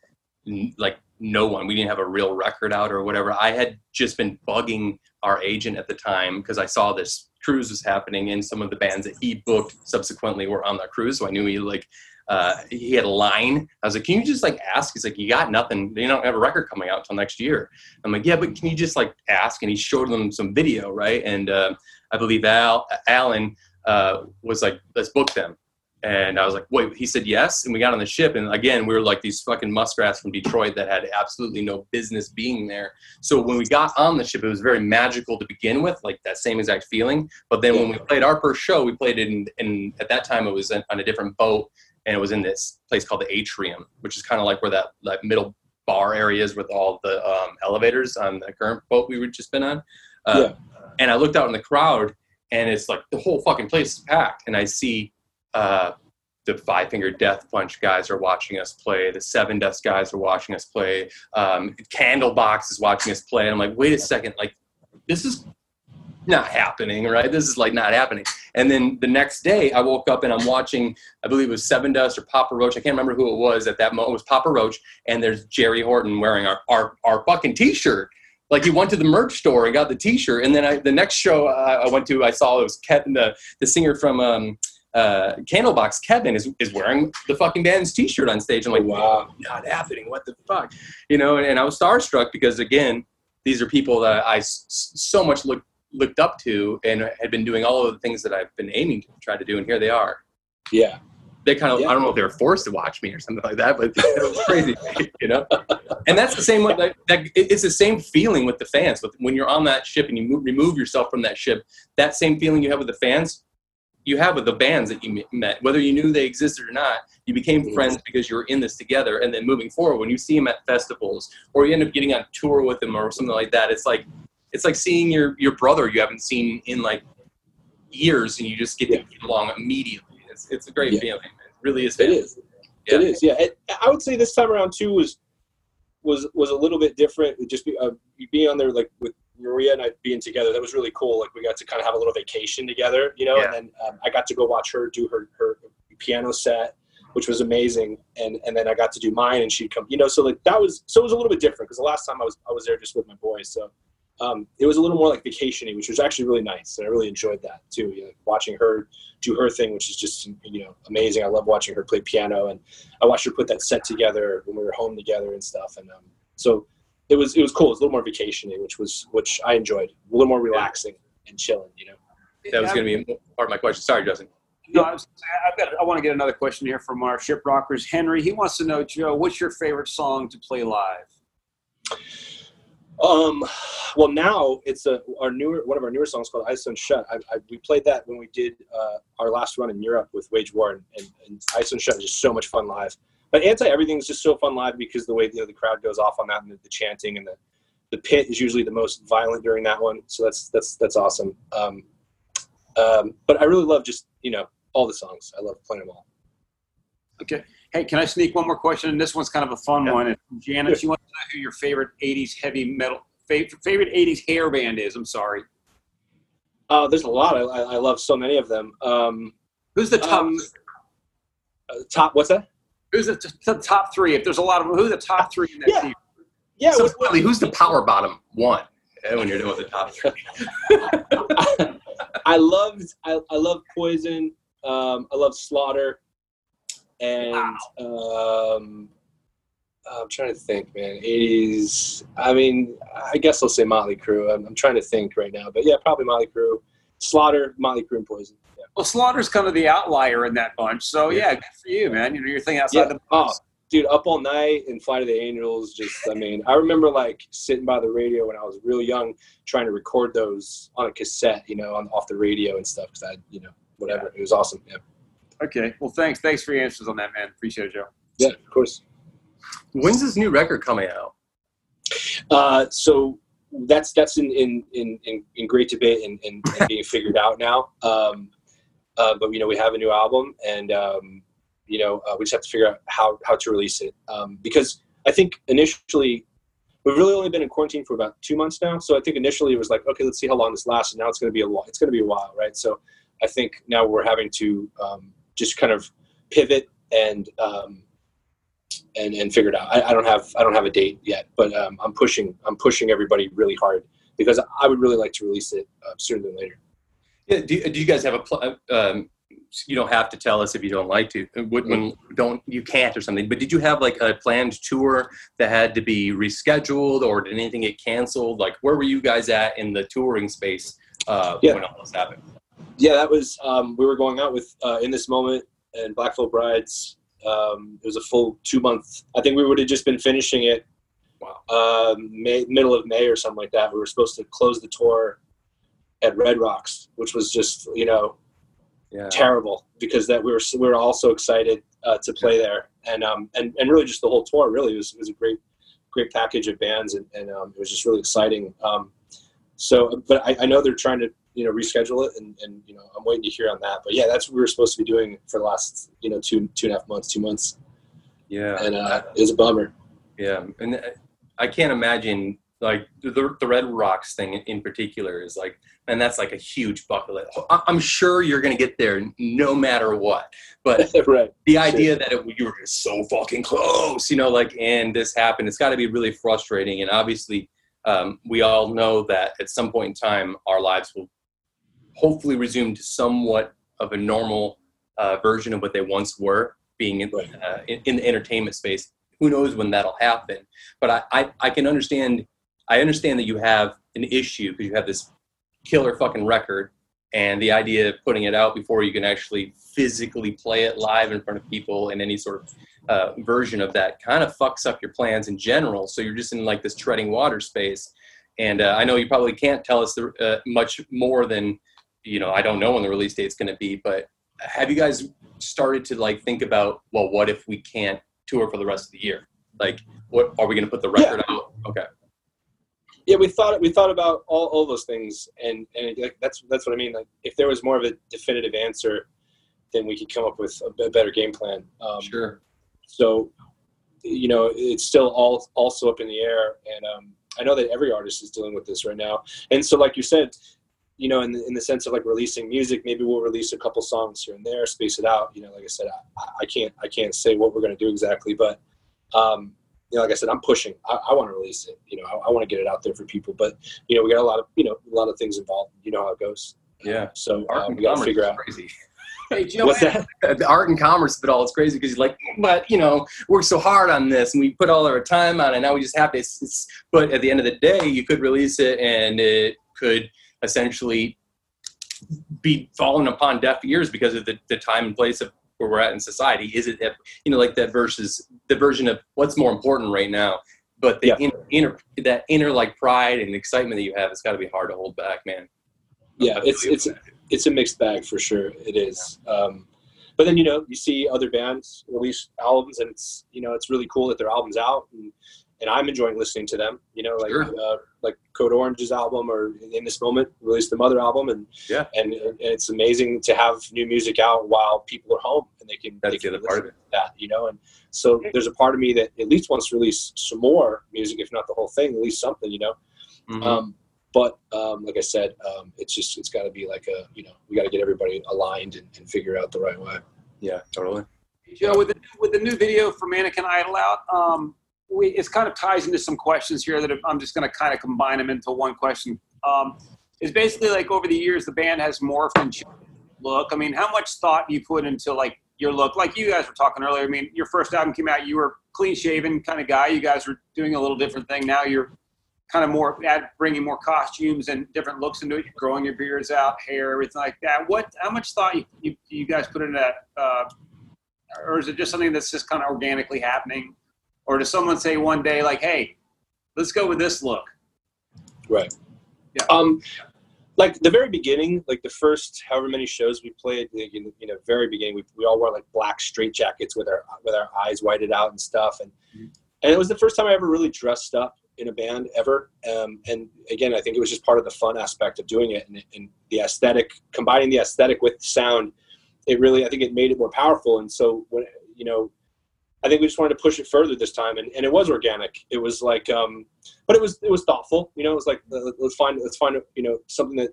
like no one. We didn't have a real record out or whatever. I had just been bugging our agent at the time because I saw this cruise was happening and some of the bands that he booked subsequently were on that cruise so i knew he like uh, he had a line i was like can you just like ask he's like you got nothing you don't have a record coming out until next year i'm like yeah but can you just like ask and he showed them some video right and uh, i believe al alan uh, was like let's book them and I was like, wait, he said yes. And we got on the ship. And again, we were like these fucking muskrats from Detroit that had absolutely no business being there. So when we got on the ship, it was very magical to begin with, like that same exact feeling. But then when we played our first show, we played it in, in at that time, it was on a different boat. And it was in this place called the Atrium, which is kind of like where that, that middle bar area is with all the um, elevators on the current boat we were just been on. Uh, yeah and I looked out in the crowd, and it's like the whole fucking place is packed, and I see uh, the Five Finger Death Punch guys are watching us play, the Sevendust guys are watching us play, um, Candlebox is watching us play, and I'm like, wait a second, like this is not happening, right? This is like not happening. And then the next day, I woke up and I'm watching, I believe it was Sevendust or Papa Roach. I can't remember who it was at that moment. It was Papa Roach, and there's Jerry Horton wearing our our, our fucking T-shirt. Like he went to the merch store and got the T-shirt, and then I, the next show uh, I went to, I saw it was Kevin, the the singer from. Um, uh, Candlebox Kevin is, is wearing the fucking band's T-shirt on stage. I'm like, wow, not happening. What the fuck, you know? And, and I was starstruck because again, these are people that I s- so much look looked up to and had been doing all of the things that I've been aiming to try to do, and here they are. Yeah. They kind of, Yeah. I don't know if they were forced to watch me or something like that, but it was crazy, you know? And that's the same, way- that, that, it's the same feeling with the fans. With, when you're on that ship and you move, remove yourself from that ship, that same feeling you have with the fans, you have with the bands that you met. Whether you knew they existed or not, you became Mhm. friends because you were in this together. And then moving forward, when you see them at festivals or you end up getting on tour with them or something like that, it's like, it's like seeing your your brother you haven't seen in like years and you just get to get along immediately it's, it's a great Yeah. feeling it really is It is. Yeah. It is. Yeah. It, I would say this time around too was was was a little bit different. Just be, uh, being on there like with Maria and I being together, that was really cool. Like we got to kind of have a little vacation together, you know. Yeah. And then um, I got to go watch her do her her piano set, which was amazing. And and then I got to do mine, and she'd come, you know. So like that was so it was a little bit different because the last time I was I was there just with my boys, so. Um, it was a little more like vacationing, which was actually really nice, and I really enjoyed that too. You know, watching her do her thing, which is just you know amazing. I love watching her play piano, and I watched her put that set together when we were home together and stuff. And um, so it was it was cool. It was a little more vacationing, which was which I enjoyed. A little more relaxing and chilling, you know. that was going to be part of my question sorry justin No, I, was, I've got. I want to get another question here from our ship rockers. Henry, he wants to know, Joe, what's your favorite song to play live? Um, well, now it's a our newer one of our newer songs called "Ice Unshut." I, I, we played that when we did uh, our last run in Europe with Wage War, and, and "Ice Unshut" is just so much fun live. But "Anti Everything" is just so fun live because the way you know, the crowd goes off on that and the, the chanting and the the pit is usually the most violent during that one. So that's that's that's awesome. Um, um, but I really love just you know all the songs. I love playing them all. Okay. Hey, can I sneak one more question? And this one's kind of a fun Yeah. one. And Janet, she wants to know who your favorite '80s heavy metal favorite, favorite '80s hair band is. I'm sorry. Uh, there's a lot. I, I I love so many of them. Um, Who's the top? um, uh, top. What's that? who's the, t- the top three? If there's a lot of them, who's the top three in that Yeah. team? Yeah. so what- what- who's the power bottom one eh, when you're doing the top three I loved I, I love Poison. Um, I love Slaughter, and um, I'm trying to think, man. Eighties. I mean, I guess I'll say Motley Crue. I'm, I'm trying to think right now, but yeah, probably Motley Crue, Slaughter, Motley Crue, and Poison. Yeah. Well, Slaughter's kind of the outlier in that bunch. So yeah, good for you, man. You know, you're thinking outside Yeah. the Oh, box. dude, Up All Night and Flight of the Angels. Just, I mean, I remember like sitting by the radio when I was real young, trying to record those on a cassette, you know, on off the radio and stuff. Because I, you know, whatever. It was awesome. Okay. Well, thanks. Thanks for your answers on that, man. Appreciate it, Joe. Yeah, of course. when's this new record coming out Uh, so that's that's in in in, in, in great debate and, and, and being figured out now. Um, uh, but you know, we have a new album, and um, you know, uh, we just have to figure out how how to release it. Um, because I think initially we've really only been in quarantine for about two months now. So I think initially it was like, okay, let's see how long this lasts. And now it's going to be a while. It's going to be a while, right? So I think now we're having to um, just kind of pivot and um, and and figure it out. I, I don't have I don't have a date yet, but um, I'm pushing I'm pushing everybody really hard because I would really like to release it uh, sooner than later. yeah do, do you guys have a pl- um, you don't have to tell us if you don't like to Would- when don't you can't or something but did you have like a planned tour that had to be rescheduled or did anything get canceled like where were you guys at in the touring space uh, Yeah. when all this happened Yeah, that was um, we were going out with uh, in this moment and Black Veil Brides. Um, it was a full two month. I think we would have just been finishing it wow um, May, middle of May or something like that. We were supposed to close the tour at Red Rocks, which was just you know yeah terrible because that we were we were all so excited uh, to play there and um and, and really just the whole tour really was was a great great package of bands and, and um, it was just really exciting um, so, but I, I know they're trying to you know reschedule it, and, and you know I'm waiting to hear on that. But yeah, that's what we were supposed to be doing for the last you know two two and a half months, two months, Yeah. and uh, it was a bummer. Yeah, and I can't imagine like the the Red Rocks thing in particular is like, and that's like a huge bucket list. I'm sure you're gonna get there no matter what, but right. the idea that it, you were just so fucking close, you know, like, and this happened, it's got to be really frustrating. And obviously, um, we all know that at some point in time, our lives will hopefully resume to somewhat of a normal uh, version of what they once were, being in, uh, in, in the entertainment space. Who knows when that'll happen? But I, I, I can understand. I understand that you have an issue because you have this killer fucking record and the idea of putting it out before you can actually physically play it live in front of people in any sort of uh, version of that kind of fucks up your plans in general. So you're just in like this treading water space. And uh, I know you probably can't tell us the, uh, much more than, you know, I don't know when the release date's going to be, but have you guys started to like think about, well, what if we can't tour for the rest of the year? Like, what are we going to put the record out? Okay. Yeah, we thought we thought about all, all those things, and and like, that's that's what I mean. Like, if there was more of a definitive answer, then we could come up with a better game plan. Um, Sure. So, you know, it's still all also up in the air, and um, I know that every artist is dealing with this right now. And so, like you said, you know, in the, in the sense of like releasing music, maybe we'll release a couple songs here and there, space it out. You know, like I said, I, I can't I can't say what we're going to do exactly, but um, you know, like I said, I'm pushing. I, I want to release it. You know, I, I want to get it out there for people. But you know, we got a lot of you know a lot of things involved. You know how it goes. Yeah. So Art uh, and we got to commerce figure out crazy. Hey, Joe, what's that. the art and commerce of it all is crazy because you're like, but you know, work so hard on this and we put all our time on it. Now we just have to. It's, it's, but at the end of the day, you could release it and it could essentially be fallen upon deaf ears because of the, the time and place of where we're at in society. Is it, you know, like that versus the version of what's more important right now? But the Yeah. inner, inner, that inner like pride and excitement that you have, it's got to be hard to hold back, man. yeah, it's it's it's a mixed bag for sure. It is. Um, but then you know you see other bands release albums, and it's you know it's really cool that their albums out, and and I'm enjoying listening to them. You know, like Sure. uh, like Code Orange's album, or in this moment released the Mother album, and Yeah. and, and it's amazing to have new music out while people are home and they can That's they can other part of listen to that. You know, and so there's a part of me that at least wants to release some more music, if not the whole thing, at least something. You know. Mhm. Um, but um, like I said, um, it's just it's got to be like a you know we got to get everybody aligned and, and figure out the right way. yeah, totally. Joe, with the, with the new video for Mannequin Idol out, um, we, it's kind of ties into some questions here that I'm just going to kind of combine them into one question. Um, is basically like over the years, the band has morphed and look. I mean, how much thought you put into like your look? Like you guys were talking earlier. I mean, your first album came out, you were clean shaven kind of guy. You guys were doing a little different thing. Now you're kind of more add, bringing more costumes and different looks into it. You're growing your beards out, hair, everything like that. What? How much thought you you, you guys put into that? Uh, or is it just something that's just kind of organically happening? Or does someone say one day, like, "Hey, let's go with this look"? Right. Yeah. Um, like the very beginning, like the first however many shows we played, like, in you know, very beginning, we, we all wore like black straight jackets with our with our eyes whited out and stuff, and and it was the first time I ever really dressed up in a band ever. Um, and again, I think it was just part of the fun aspect of doing it, and, and the aesthetic, combining the aesthetic with sound, it really, I think, it made it more powerful. And so when you know. I think we just wanted to push it further this time, and, and it was organic. It was like, um, but it was it was thoughtful. You know, it was like uh, let's find let's find you know something that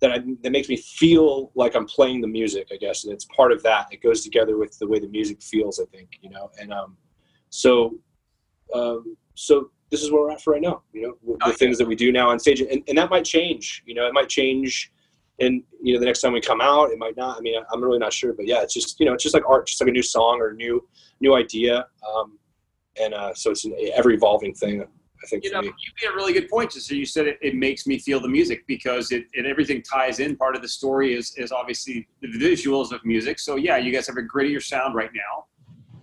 that I, that makes me feel like I'm playing the music. I guess, and it's part of that. It goes together with the way the music feels. I think you know, and um, so um, so this is where we're at for right now. You know, with the things that we do now on stage, and, and that might change. You know, it might change. And you know, the next time we come out, it might not. I mean, I'm really not sure, but yeah, it's just you know, it's just like art, just like a new song or a new new idea. Um, and uh, so it's an ever evolving thing. I think You know, me. you made a really good point. So you said it, it makes me feel the music because it and everything ties in. Part of the story is is obviously the visuals of music. So yeah, you guys have a grittier sound right now,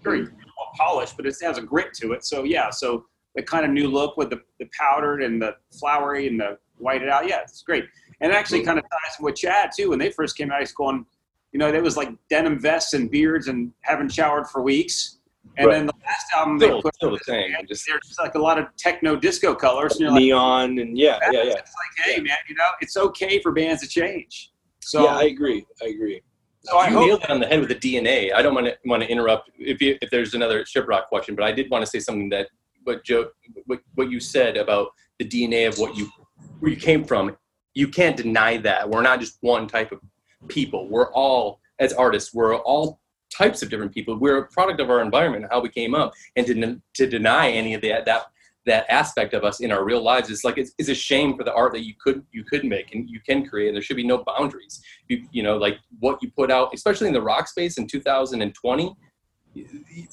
very well polished, but it has a grit to it. So yeah, so the kind of new look with the, the powdered and the flowery and the whited out, yeah, it's great. And it actually kind of ties with Chad too. When they first came out, he's going, you know, there was like denim vests and beards and haven't showered for weeks. And Right. then the last album they Still, put still the same. Just there's just like a lot of techno disco colors. And like, Neon and yeah, yeah, yeah. It's like, hey man, you know, it's okay for bands to change. So yeah, I agree. I agree. So I you nailed it on the head with the DNA. I don't want to want to interrupt if you, if there's another shiprock question, but I did want to say something that what Joe what, what you said about the DNA of what you where you came from. You can't deny that we're not just one type of people. We're all as artists. We're all types of different people. We're a product of our environment and how we came up. And to to deny any of that that that aspect of us in our real lives is like it's, it's a shame for the art that you could you could make and you can create. And there should be no boundaries you, you know like what you put out especially in the rock space in 2020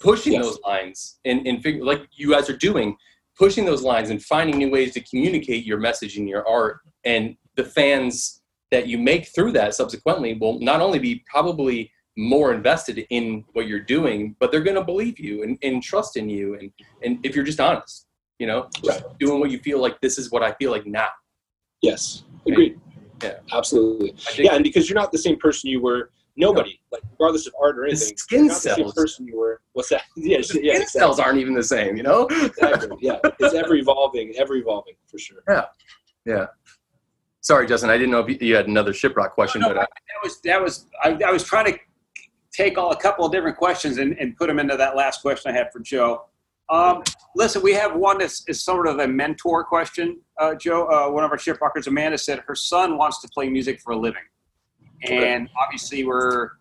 pushing Yes. those lines and, and figure like you guys are doing pushing those lines and finding new ways to communicate your message and your art and the fans that you make through that subsequently will not only be probably more invested in what you're doing but they're going to believe you and, and trust in you and, and if you're just honest you know just doing what you feel like this is what i feel like now Yes, agreed. Yeah. absolutely. Yeah, and because you're not the same person you were. Nobody, like regardless of art or The anything, skin you're not the same cells. person you were. What's that? Yeah, the yeah, skin exactly. cells aren't even the same you know exactly. Yeah, it's ever evolving, ever evolving for sure. Yeah. Yeah. Sorry, Justin. I didn't know if you- had another shiprock question, No, but uh, that was that was I, I was trying to take all a couple of different questions and, and put them into that last question I had for Joe. Um, listen, we have one that's is sort of a mentor question, uh, Joe. Uh, one of our shiprockers, Amanda, said her son wants to play music for a living, and obviously, we're.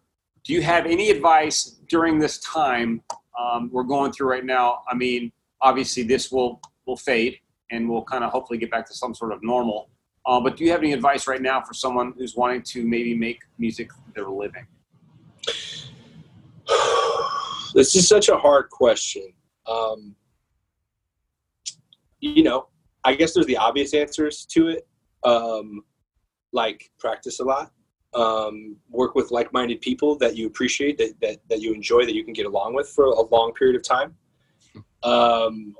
Do you have any advice during this time um, we're going through right now? I mean, obviously, this will will fade, and we'll kind of hopefully get back to some sort of normal. Uh, but do you have any advice right now for someone who's wanting to maybe make music their living? this is such a hard question. Um, you know, I guess there's the obvious answers to it, um, like practice a lot, um, work with like-minded people that you appreciate, that, that that you enjoy, that you can get along with for a long period of time. Um,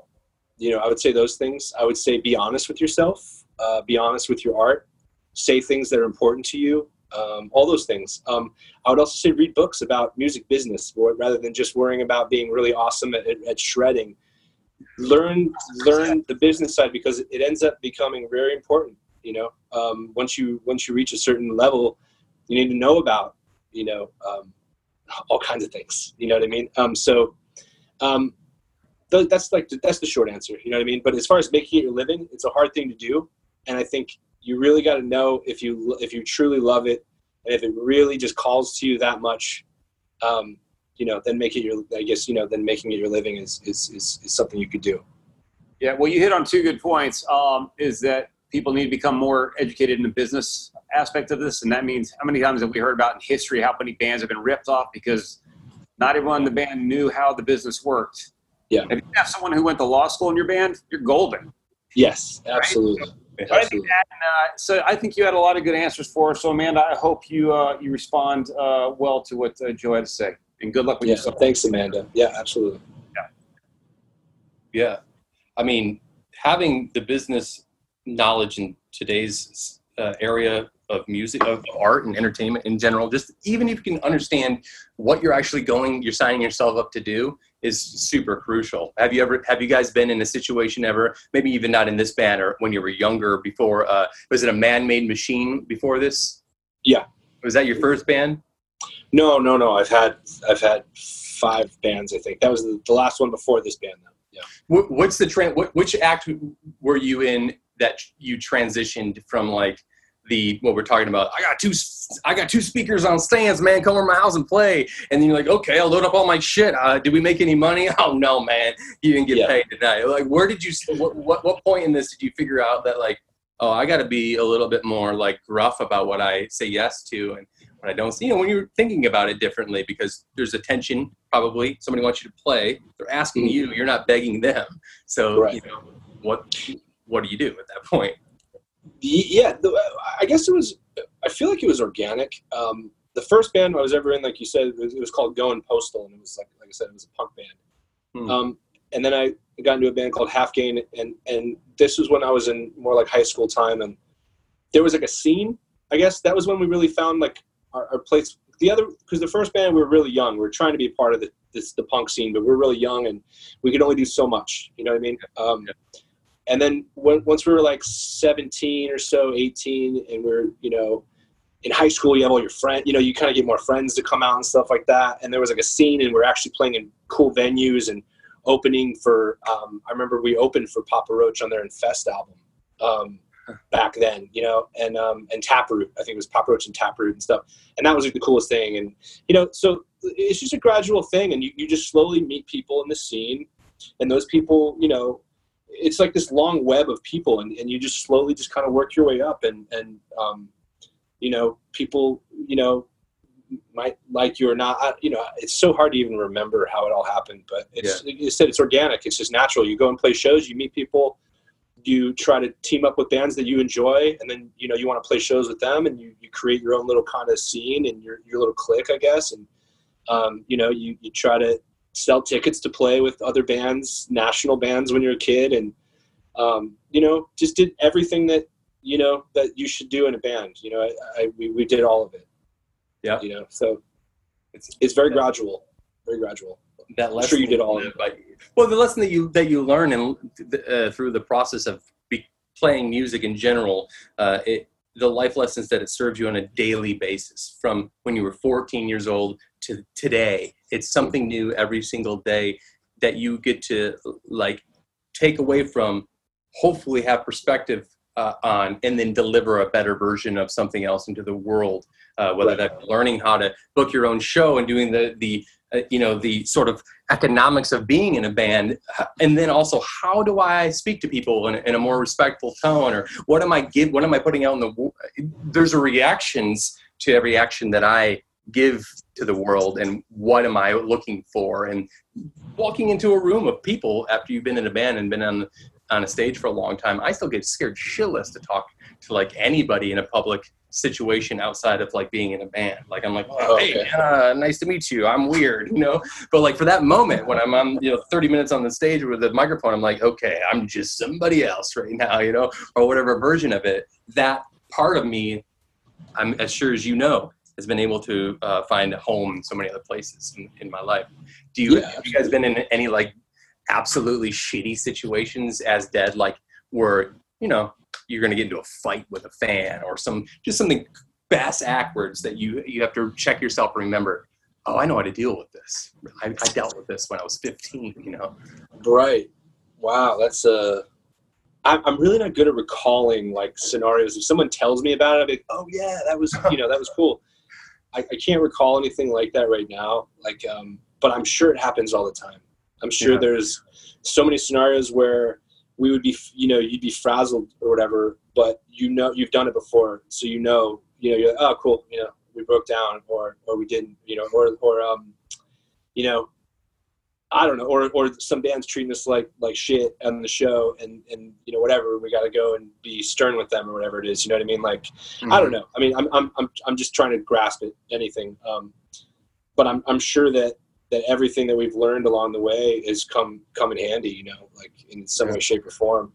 you know, I would say those things. I would say be honest with yourself, uh, be honest with your art, say things that are important to you, um, all those things. Um, I would also say read books about music business rather than just worrying about being really awesome at, at, at shredding. Learn learn the business side because it ends up becoming very important. You know, um, once you once you reach a certain level, you need to know about you know um, all kinds of things. You know what I mean? Um, so um, th- that's like the, that's the short answer. You know what I mean? But as far as making it your living, it's a hard thing to do, and I think you really got to know if you if you truly love it and if it really just calls to you that much um, you know then make it your i guess you know then making it your living is is is, is something you could do Yeah, well, you hit on two good points. Um, is that people need to become more educated in the business aspect of this, and that means how many times have we heard about in history how many bands have been ripped off because not everyone in the band knew how the business worked. Yeah. If you have someone who went to law school in your band, you're golden. yes absolutely But I think that, uh, so I think you had a lot of good answers for us. So Amanda, I hope you uh, you respond uh, well to what uh, Joe had to say, and good luck with yeah your song. thanks amanda yeah absolutely yeah. I mean, having the business knowledge in today's uh, area of music, of art, and entertainment in general, just even if you can understand what you're actually going, you're signing yourself up to do, is super crucial. Have you ever, have you guys been in a situation ever, maybe even not in this band or when you were younger before, uh, was it a man-made machine before this? Yeah. Was that your first band? no no no i've had i've had five bands i think that was the, last one before this band though yeah What, what's the trend? What, which act were you in that you transitioned from like the what we're talking about? I got two, I got two speakers on stands, man. Come over to my house and play. And then you're like, okay, I'll load up all my shit. Uh, did we make any money? Oh no, man, you didn't get Yeah. paid tonight. Like, where did you? What, what what point in this did you figure out that like, oh, I got to be a little bit more like gruff about what I say yes to and what I don't. see? You know, when you're thinking about it differently because there's attention. Probably somebody wants you to play. They're asking you. You're not begging them. So Right. you know what what do you do at that point? The- yeah the, i guess it was i feel like it was organic um, the first band i was ever in like you said it was, it was called going postal and it was like like i said it was a punk band Hmm. um, and then i got into a band called half gain and and this was when i was in more like high school time and there was like a scene i guess that was when we really found like our, our place the other because the first band we were really young. We were trying to be a part of the this, the punk scene, but we are really young and we could only do so much. You know what I mean? Um, yeah. And then when, once we were like 17 or so, 18, and we we're you know in high school, you have all your friends. You know, you kind of get more friends to come out and stuff like that. And there was like a scene, and we we're actually playing in cool venues and opening for. Um, I remember we opened for Papa Roach on their Infest album. Um, back then, you know, and um, and Taproot. I think it was Papa Roach and Taproot and stuff, and that was like the coolest thing. And you know, so it's just a gradual thing, and you, you just slowly meet people in the scene, and those people, you know, it's like this long web of people, and, and you just slowly just kind of work your way up, and and um, you know, people, you know, might like you or not. You know, it's so hard to even remember how it all happened, but it's yeah. like you said, it's organic. It's just natural. You go and play shows, you meet people you try to team up with bands that you enjoy and then you know you want to play shows with them and you, you create your own little kind of scene and your, your little clique i guess and um, you know you, you try to sell tickets to play with other bands national bands when you're a kid. And um, you know just did everything that you know that you should do in a band. You know I, I we, we did all of it. Yeah. You know so it's it's very gradual very gradual. That lesson I'm sure you did all of it. well, the lesson that you that you learn and uh, through the process of be, playing music in general, uh, it, the life lessons that it serves you on a daily basis from when you were 14 years old to today. It's something new every single day that you get to like take away from, hopefully have perspective uh, on, and then deliver a better version of something else into the world. Uh, whether that's learning how to book your own show and doing the the uh, you know the sort of economics of being in a band and then also how do i speak to people in, in, a more respectful tone or what am i give what am i putting out in the there's a reactions to every action that i give to the world and what am i looking for and walking into a room of people after you've been in a band and been on on a stage for a long time i still get scared shitless to talk to like anybody in a public situation outside of like being in a band. Like I'm like, oh, hey, uh, nice to meet you. I'm weird, you know. But like for that moment when I'm on, you know, 30 minutes on the stage with a microphone, I'm like, okay, I'm just somebody else right now, you know, or whatever version of it. That part of me, I'm as sure as you know, has been able to uh, find a home in so many other places in, in my life. Do you yeah, have you guys been in any like absolutely shitty situations as DED, like where you know you're going to get into a fight with a fan or some just something bass backwards that you you have to check yourself and remember oh i know how to deal with this i, I dealt with this when i was 15 you know right wow that's a uh, I'm really not good at recalling like scenarios. If someone tells me about it, I'm like, oh yeah, that was you know that was cool. I, I can't recall anything like that right now. Like, um, but I'm sure it happens all the time. I'm sure yeah. there's so many scenarios where we would be you know you'd be frazzled or whatever but you know you've done it before so you know you know you're like oh cool you know we broke down or or we didn't you know or or um you know I don't know, or or some bands treating us like like shit on the show, and and you know whatever, we got to go and be stern with them or whatever it is. You know what I mean? Like mm-hmm. I don't know. I mean, I'm I'm I'm I'm just trying to grasp it, anything. Um, but I'm I'm sure that that everything that we've learned along the way is come come in handy. You know, like in some way, shape, or form.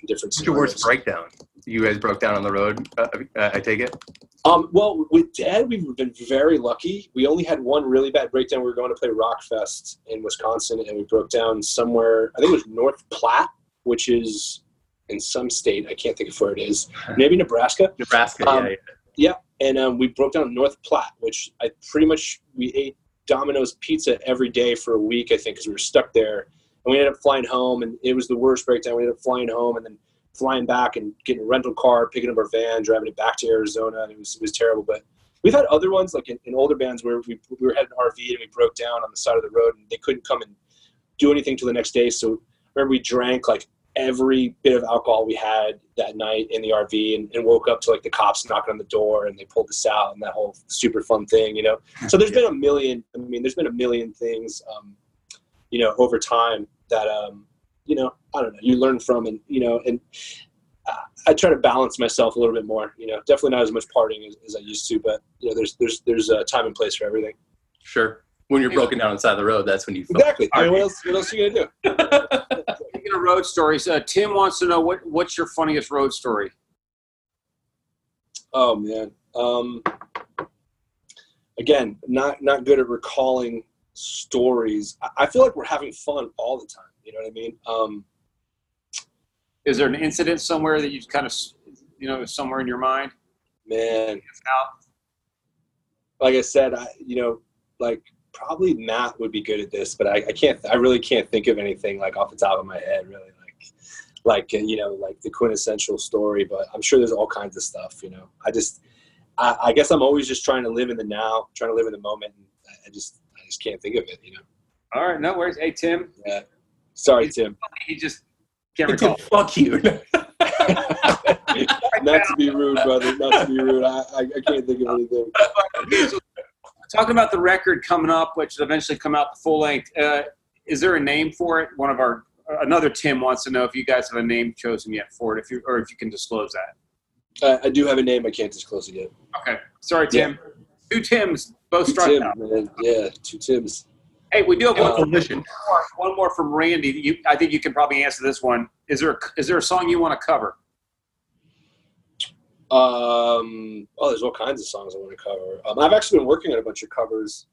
In different. What's your worst breakdown? You guys broke down on the road. Uh, uh, I take it. Um, well, with DED, we've been very lucky. We only had one really bad breakdown. We were going to play Rockfest in Wisconsin, and we broke down somewhere. I think it was North Platte, which is in some state. I can't think of where it is. Maybe Nebraska. Nebraska. Um, yeah, yeah. Yeah, and um, we broke down North Platte, which I pretty much we ate Domino's pizza every day for a week, I think, because we were stuck there. And we ended up flying home, and it was the worst breakdown. We ended up flying home and then flying back and getting a rental car, picking up our van, driving it back to Arizona. And it was, it was terrible. But we've had other ones, like in, in older bands, where we, we were heading RV and we broke down on the side of the road, and they couldn't come and do anything till the next day. So I remember we drank like every bit of alcohol we had that night in the RV and, and, woke up to like the cops knocking on the door and they pulled us out and that whole super fun thing, you know? So there's been a million, I mean, there's been a million things, um, you know, over time that, um, you know, I don't know, you learn from and, you know, and I try to balance myself a little bit more, you know, definitely not as much partying as, as I used to, but you know, there's, there's, there's a time and place for everything. Sure. When you're broken down inside the road, that's when you exactly. I mean, what else? What else are you gonna do? Speaking of road stories, uh, Tim wants to know what what's your funniest road story? Oh man, um, again, not not good at recalling stories. I, I feel like we're having fun all the time. You know what I mean? Um, Is there an incident somewhere that you kind of, you know, somewhere in your mind? man, like I said, I you know, like probably Matt would be good at this, but I, I can't. I really can't think of anything like off the top of my head. Really, like like uh, you know, like the quintessential story. But I'm sure there's all kinds of stuff. You know, I just, I, I guess I'm always just trying to live in the now, trying to live in the moment. And I- I just, I just can't think of it. You know. All right, no worries. Hey, Tim. Yeah. Sorry, Tim. He just can't recall. Fuck you. Not to be rude, brother. Not to be rude. I, I, I can't think of anything. Talking about the record coming up, which will eventually come out the full length. Uh, is there a name for it? One of our another Tim wants to know if you guys have a name chosen yet for it, if you or if you can disclose that. Uh, I do have a name. I can't disclose it yet. Okay, sorry, Tim. Two Tims, both struck Tim, out. man. Yeah, two Tims. Hey, we do have one, Coalition. more, one more from Randy. You, I think you can probably answer this one. Is there a, is there a song you want to cover? Um, oh, there's all kinds of songs I want to cover. Um, I've actually been working on a bunch of covers.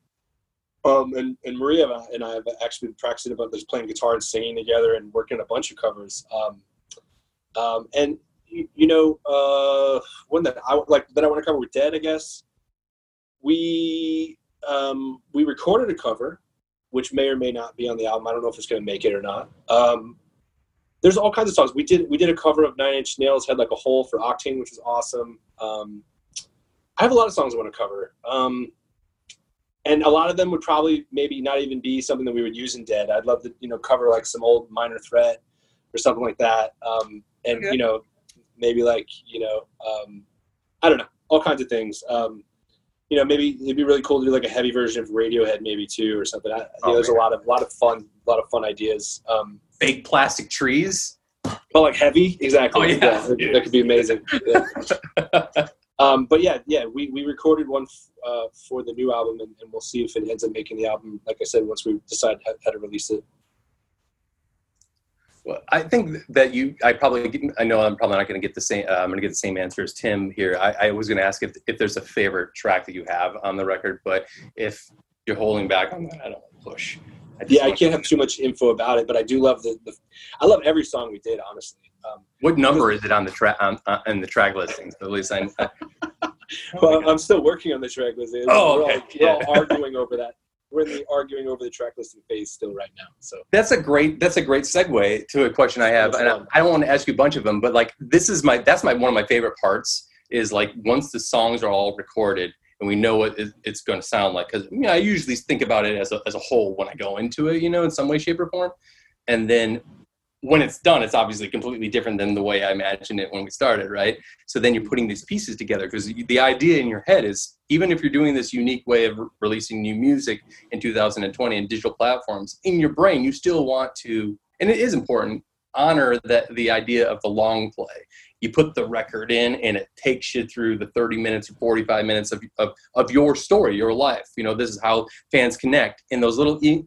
Um, and, and Maria and I have actually been practicing about this, playing guitar and singing together and working on a bunch of covers. Um, um, and you, you know, uh, one that I like that I want to cover with DED, I guess. We um, we recorded a cover, which may or may not be on the album. I don't know if it's going to make it or not. Um, there's all kinds of songs. We did we did a cover of Nine Inch Nails Head Like a Hole for Octane, which was awesome. Um, I have a lot of songs I want to cover, um, and a lot of them would probably maybe not even be something that we would use in DED. I'd love to you know cover like some old Minor Threat or something like that, um, and Okay. you know maybe like you know um, I don't know all kinds of things. Um, you know, maybe it'd be really cool to do like a heavy version of Radiohead, maybe too, or something. I, you know, Oh, there's a lot of lot of fun, a lot of fun ideas. Um, Fake plastic trees. But like heavy, exactly. Oh, yeah. that, that could be amazing. Yeah. um, but yeah, yeah, we, we recorded one f- uh, for the new album, and, and we'll see if it ends up making the album. Like I said, once we decide how, how to release it. Well, I think that you, I probably, get, I know I'm probably not going to get the same, uh, I'm going to get the same answer as Tim here. I, I was going to ask if, if there's a favorite track that you have on the record, but if you're holding back on that, I don't want to push. Just Yeah, I can't have too much info about it, but I do love the. the I love every song we did, honestly. Um, What number is it on the track on, on in the track listings? At least I. I well, I'm still working on the track list. Oh, we're, okay. all, we're all arguing over that. We're in the arguing over the track listing phase still right now. So That's a great. That's a great segue to a question I have, That's and I. I don't want to ask you a bunch of them, but like this is my that's my one of my favorite parts is like once the songs are all recorded and we know what it's going to sound like because you know, I usually think about it as a as a whole when I go into it, you know, in some way, shape, or form, and then when it's done, it's obviously completely different than the way I imagined it when we started, right? So then you're putting these pieces together because the idea in your head is even if you're doing this unique way of re- releasing new music in 2020 and digital platforms, in your brain you still want to, and it is important, honor that the idea of the long play. You put the record in, and it takes you through the 30 minutes or 45 minutes of of, of your story, your life. You know, this is how fans connect in those little in,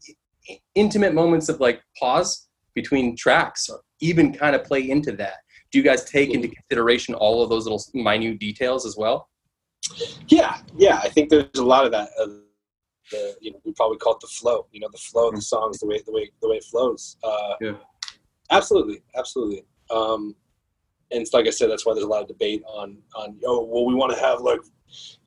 intimate moments of like pause between tracks or even kind of play into that do you guys take into consideration all of those little minute details as well Yeah, yeah. I think there's a lot of that. Uh, the you know we probably call it the flow. You know, the flow of the songs, the way the way the way it flows. Uh, Yeah. Absolutely, absolutely. Um, and like I said, that's why there's a lot of debate on on oh well we want to have like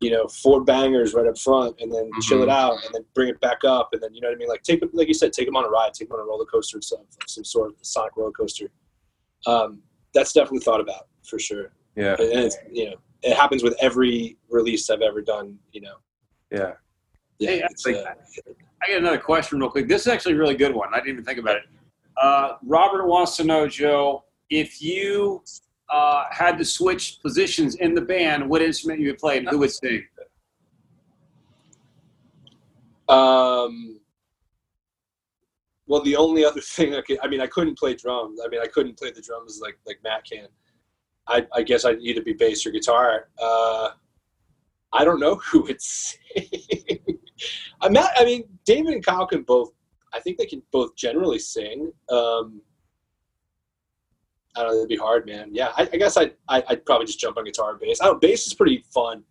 you know four bangers right up front and then chill it out and then bring it back up and then you know what I mean like take like you said take them on a ride take them on a roller coaster of some some sort of sonic roller coaster. Um, that's definitely thought about for sure yeah and it's you know it happens with every release I've ever done. You know, yeah yeah, Hey, it's, uh, I got another question real quick. This is actually a really good one. I didn't even think about it. Uh, Robert wants to know, Joe, if you uh, had to switch positions in the band, what instrument you would play and who would sing? um, well, the only other thing I could, I mean, I couldn't play drums. I mean, I couldn't play the drums like like Matt can. I, I guess I'd either be bass or guitar. Uh, I don't know who would sing. I'm not. I mean, David and Kyle can both. I think they can both generally sing. Um, I don't know. It'd be hard, man. Yeah, I, I guess I'd, I, I'd probably just jump on guitar and bass. I don't. Bass is pretty fun.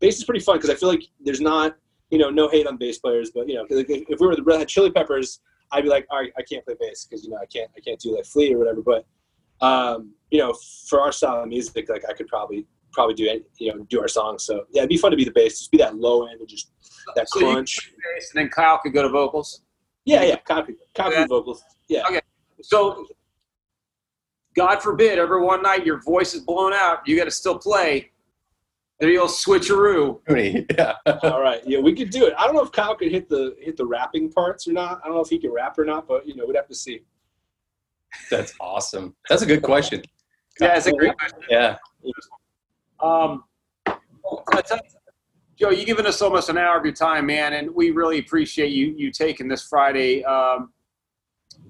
Bass is pretty fun because I feel like there's not you know, no hate on bass players, but you know, like, if we were the Red Hot Chili Peppers, I'd be like, all right, I can't play bass because you know I can't I can't do like Flea or whatever. But um, you know, for our style of music, like I could probably probably do it, you know, do our songs. So yeah, it'd be fun to be the bass, just be that low end and just that So crunch. and then Kyle could go to vocals. Yeah, yeah, copy copy Yeah. vocals. Yeah. Okay. So, God forbid, every one night your voice is blown out, you got to still play. There you'll switcheroo. Yeah. All right. Yeah, we could do it. I don't know if Kyle could hit the hit the rapping parts or not. I don't know if he can rap or not, but you know, we'd have to see. That's awesome. That's a good question. Yeah, it's a great question. Yeah. Um, well, I tell you, Joe, you've given us almost an hour of your time, man, and we really appreciate you you taking this Friday um,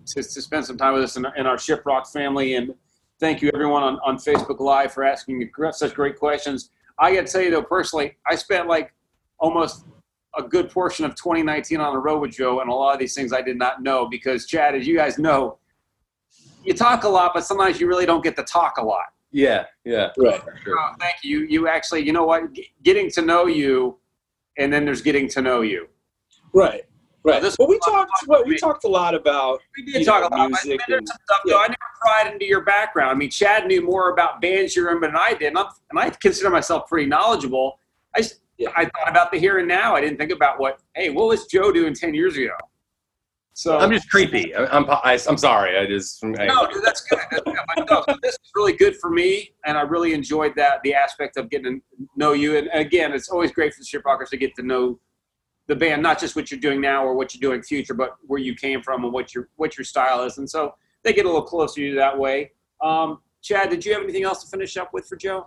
to, to spend some time with us in, our Shiprock family. And thank you, everyone on, on Facebook Live, for asking such great questions. I got to tell you, though, personally, I spent like almost a good portion of 2019 on the road with Joe, and a lot of these things I did not know because, Chad, as you guys know, you talk a lot, but sometimes you really don't get to talk a lot. Yeah. Yeah. Right. Sure. Oh, thank you. You actually, you know what? G- Getting to know you, and then there's getting to know you. Right. Right. This- well, we talked. Well, we talked a lot about. We You did talk know, about but, music man, there's and- some stuff though. I never pried into your background. I mean, Chad knew more about bands you're in than I did, and, I'm, and I consider myself pretty knowledgeable. I just, Yeah. I thought about the here and now. I didn't think about what, hey, what was Joe doing ten years ago? So I'm just creepy. I- I'm, I, I'm sorry. I just. I, No, dude, that's good. That's good. But no, this is really good for me, and I really enjoyed that the aspect of getting to know you. And again, it's always great for the Shiprockers to get to know the band, not just what you're doing now or what you're doing future, but where you came from and what your what your style is. And so they get a little closer to you that way. Um, Chad, did you have anything else to finish up with for Joe?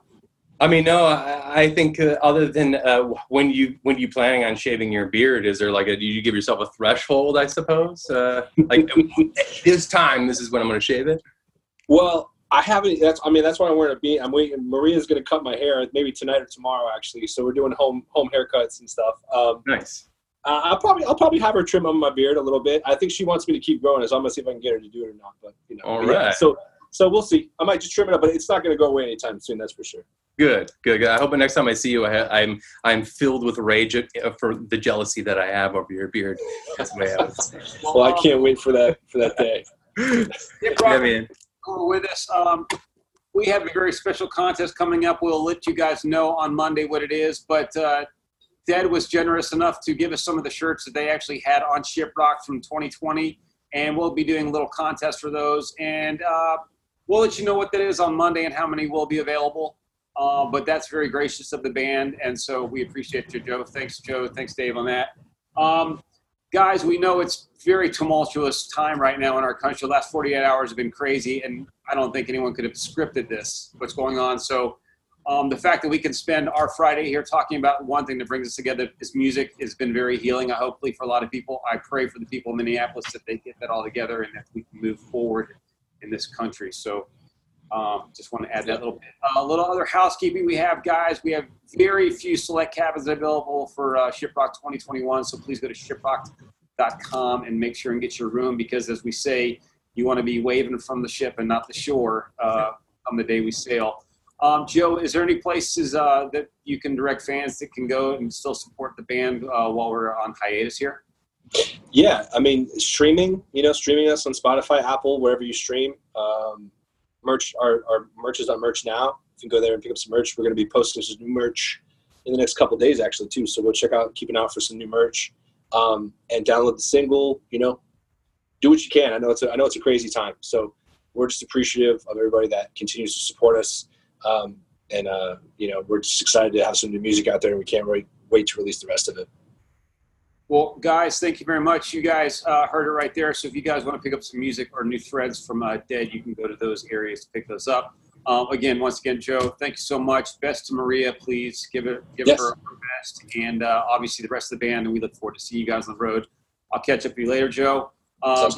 I mean, no. I, I think uh, other than uh, when you when you planning on shaving your beard, is there like a do you give yourself a threshold? I suppose. Uh, like this time, this is when I'm going to shave it. Well, I haven't. That's. I mean, that's why I'm wearing a beanie. I'm waiting. Maria's going to cut my hair maybe tonight or tomorrow, actually. So we're doing home home haircuts and stuff. Um, Nice. I'll probably I'll probably have her trim on my beard a little bit. I think she wants me to keep growing so I'm gonna see if I can get her to do it or not. But you know, All but yeah, so so we'll see. I might just trim it up, but it's not going to go away anytime soon. That's for sure. Good, good, good. I hope the next time I see you, I ha- I'm I'm filled with rage uh, for the jealousy that I have over your beard. That's the way I was. Well, I can't wait for that for that day. Yeah, Yeah, man. with us. Um, we have a very special contest coming up. We'll let you guys know on Monday what it is. But uh, DED was generous enough to give us some of the shirts that they actually had on Shiprock from 2020, and we'll be doing a little contest for those. And uh, we'll let you know what that is on Monday and how many will be available. Uh, but that's very gracious of the band, and so we appreciate you, Joe. Thanks, Joe. Thanks, Dave, on that. Um, guys, we know it's very tumultuous time right now in our country. The last 48 hours have been crazy, and I don't think anyone could have scripted this, what's going on. So um, the fact that we can spend our Friday here talking about one thing that brings us together is music has been very healing, hopefully, for a lot of people. I pray for the people in Minneapolis that they get that all together and that we can move forward in this country. So um, just want to add that little bit. A little other housekeeping we have, guys. We have very few select cabins available for uh, Shiprock 2021. So please go to shiprock.com and make sure and get your room because, as we say, you want to be waving from the ship and not the shore uh, on the day we sail. Um, Joe, is there any places uh, that you can direct fans that can go and still support the band uh, while we're on hiatus here? Yeah, I mean, streaming. You know, streaming us on Spotify, Apple, wherever you stream. Um, merch. Our, our merch is on merch now. You can go there and pick up some merch. We're going to be posting some new merch in the next couple days, actually, too. So go check out, keep an eye out for some new merch, um, and download the single. You know, do what you can. I know it's a, I know it's a crazy time. So we're just appreciative of everybody that continues to support us. Um, and uh, you know, we're just excited to have some new music out there, and we can't wait wait to release the rest of it. Well, guys, thank you very much. You guys uh, heard it right there. So if you guys want to pick up some music or new threads from uh, DED, you can go to those areas to pick those up. Um, again, once again, Joe, thank you so much. Best to Maria, please give it give Yes. her her best, and uh, obviously the rest of the band. And we look forward to seeing you guys on the road. I'll catch up with you later, Joe. Um. As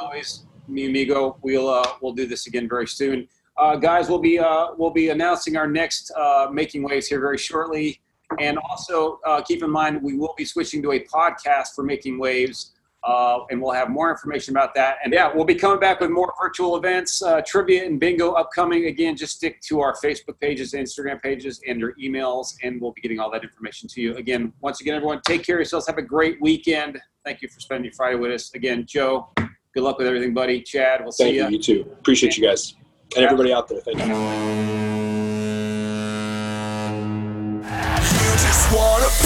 always, me amigo, we'll uh, we'll do this again very soon. Uh, guys, we'll be uh, we'll be announcing our next uh, making waves here very shortly. And also uh, keep in mind, we will be switching to a podcast for Making Waves Uh, and we'll have more information about that. And yeah, we'll be coming back with more virtual events, uh, trivia and bingo upcoming. Again, just stick to our Facebook pages, Instagram pages, and your emails, and we'll be getting all that information to you. Again, once again, everyone, take care of yourselves. Have a great weekend. Thank you for spending your Friday with us. Again, Joe, good luck with everything, buddy. Chad, we'll see you. Thank you. You too. Appreciate you guys and everybody out there. Thank you. Just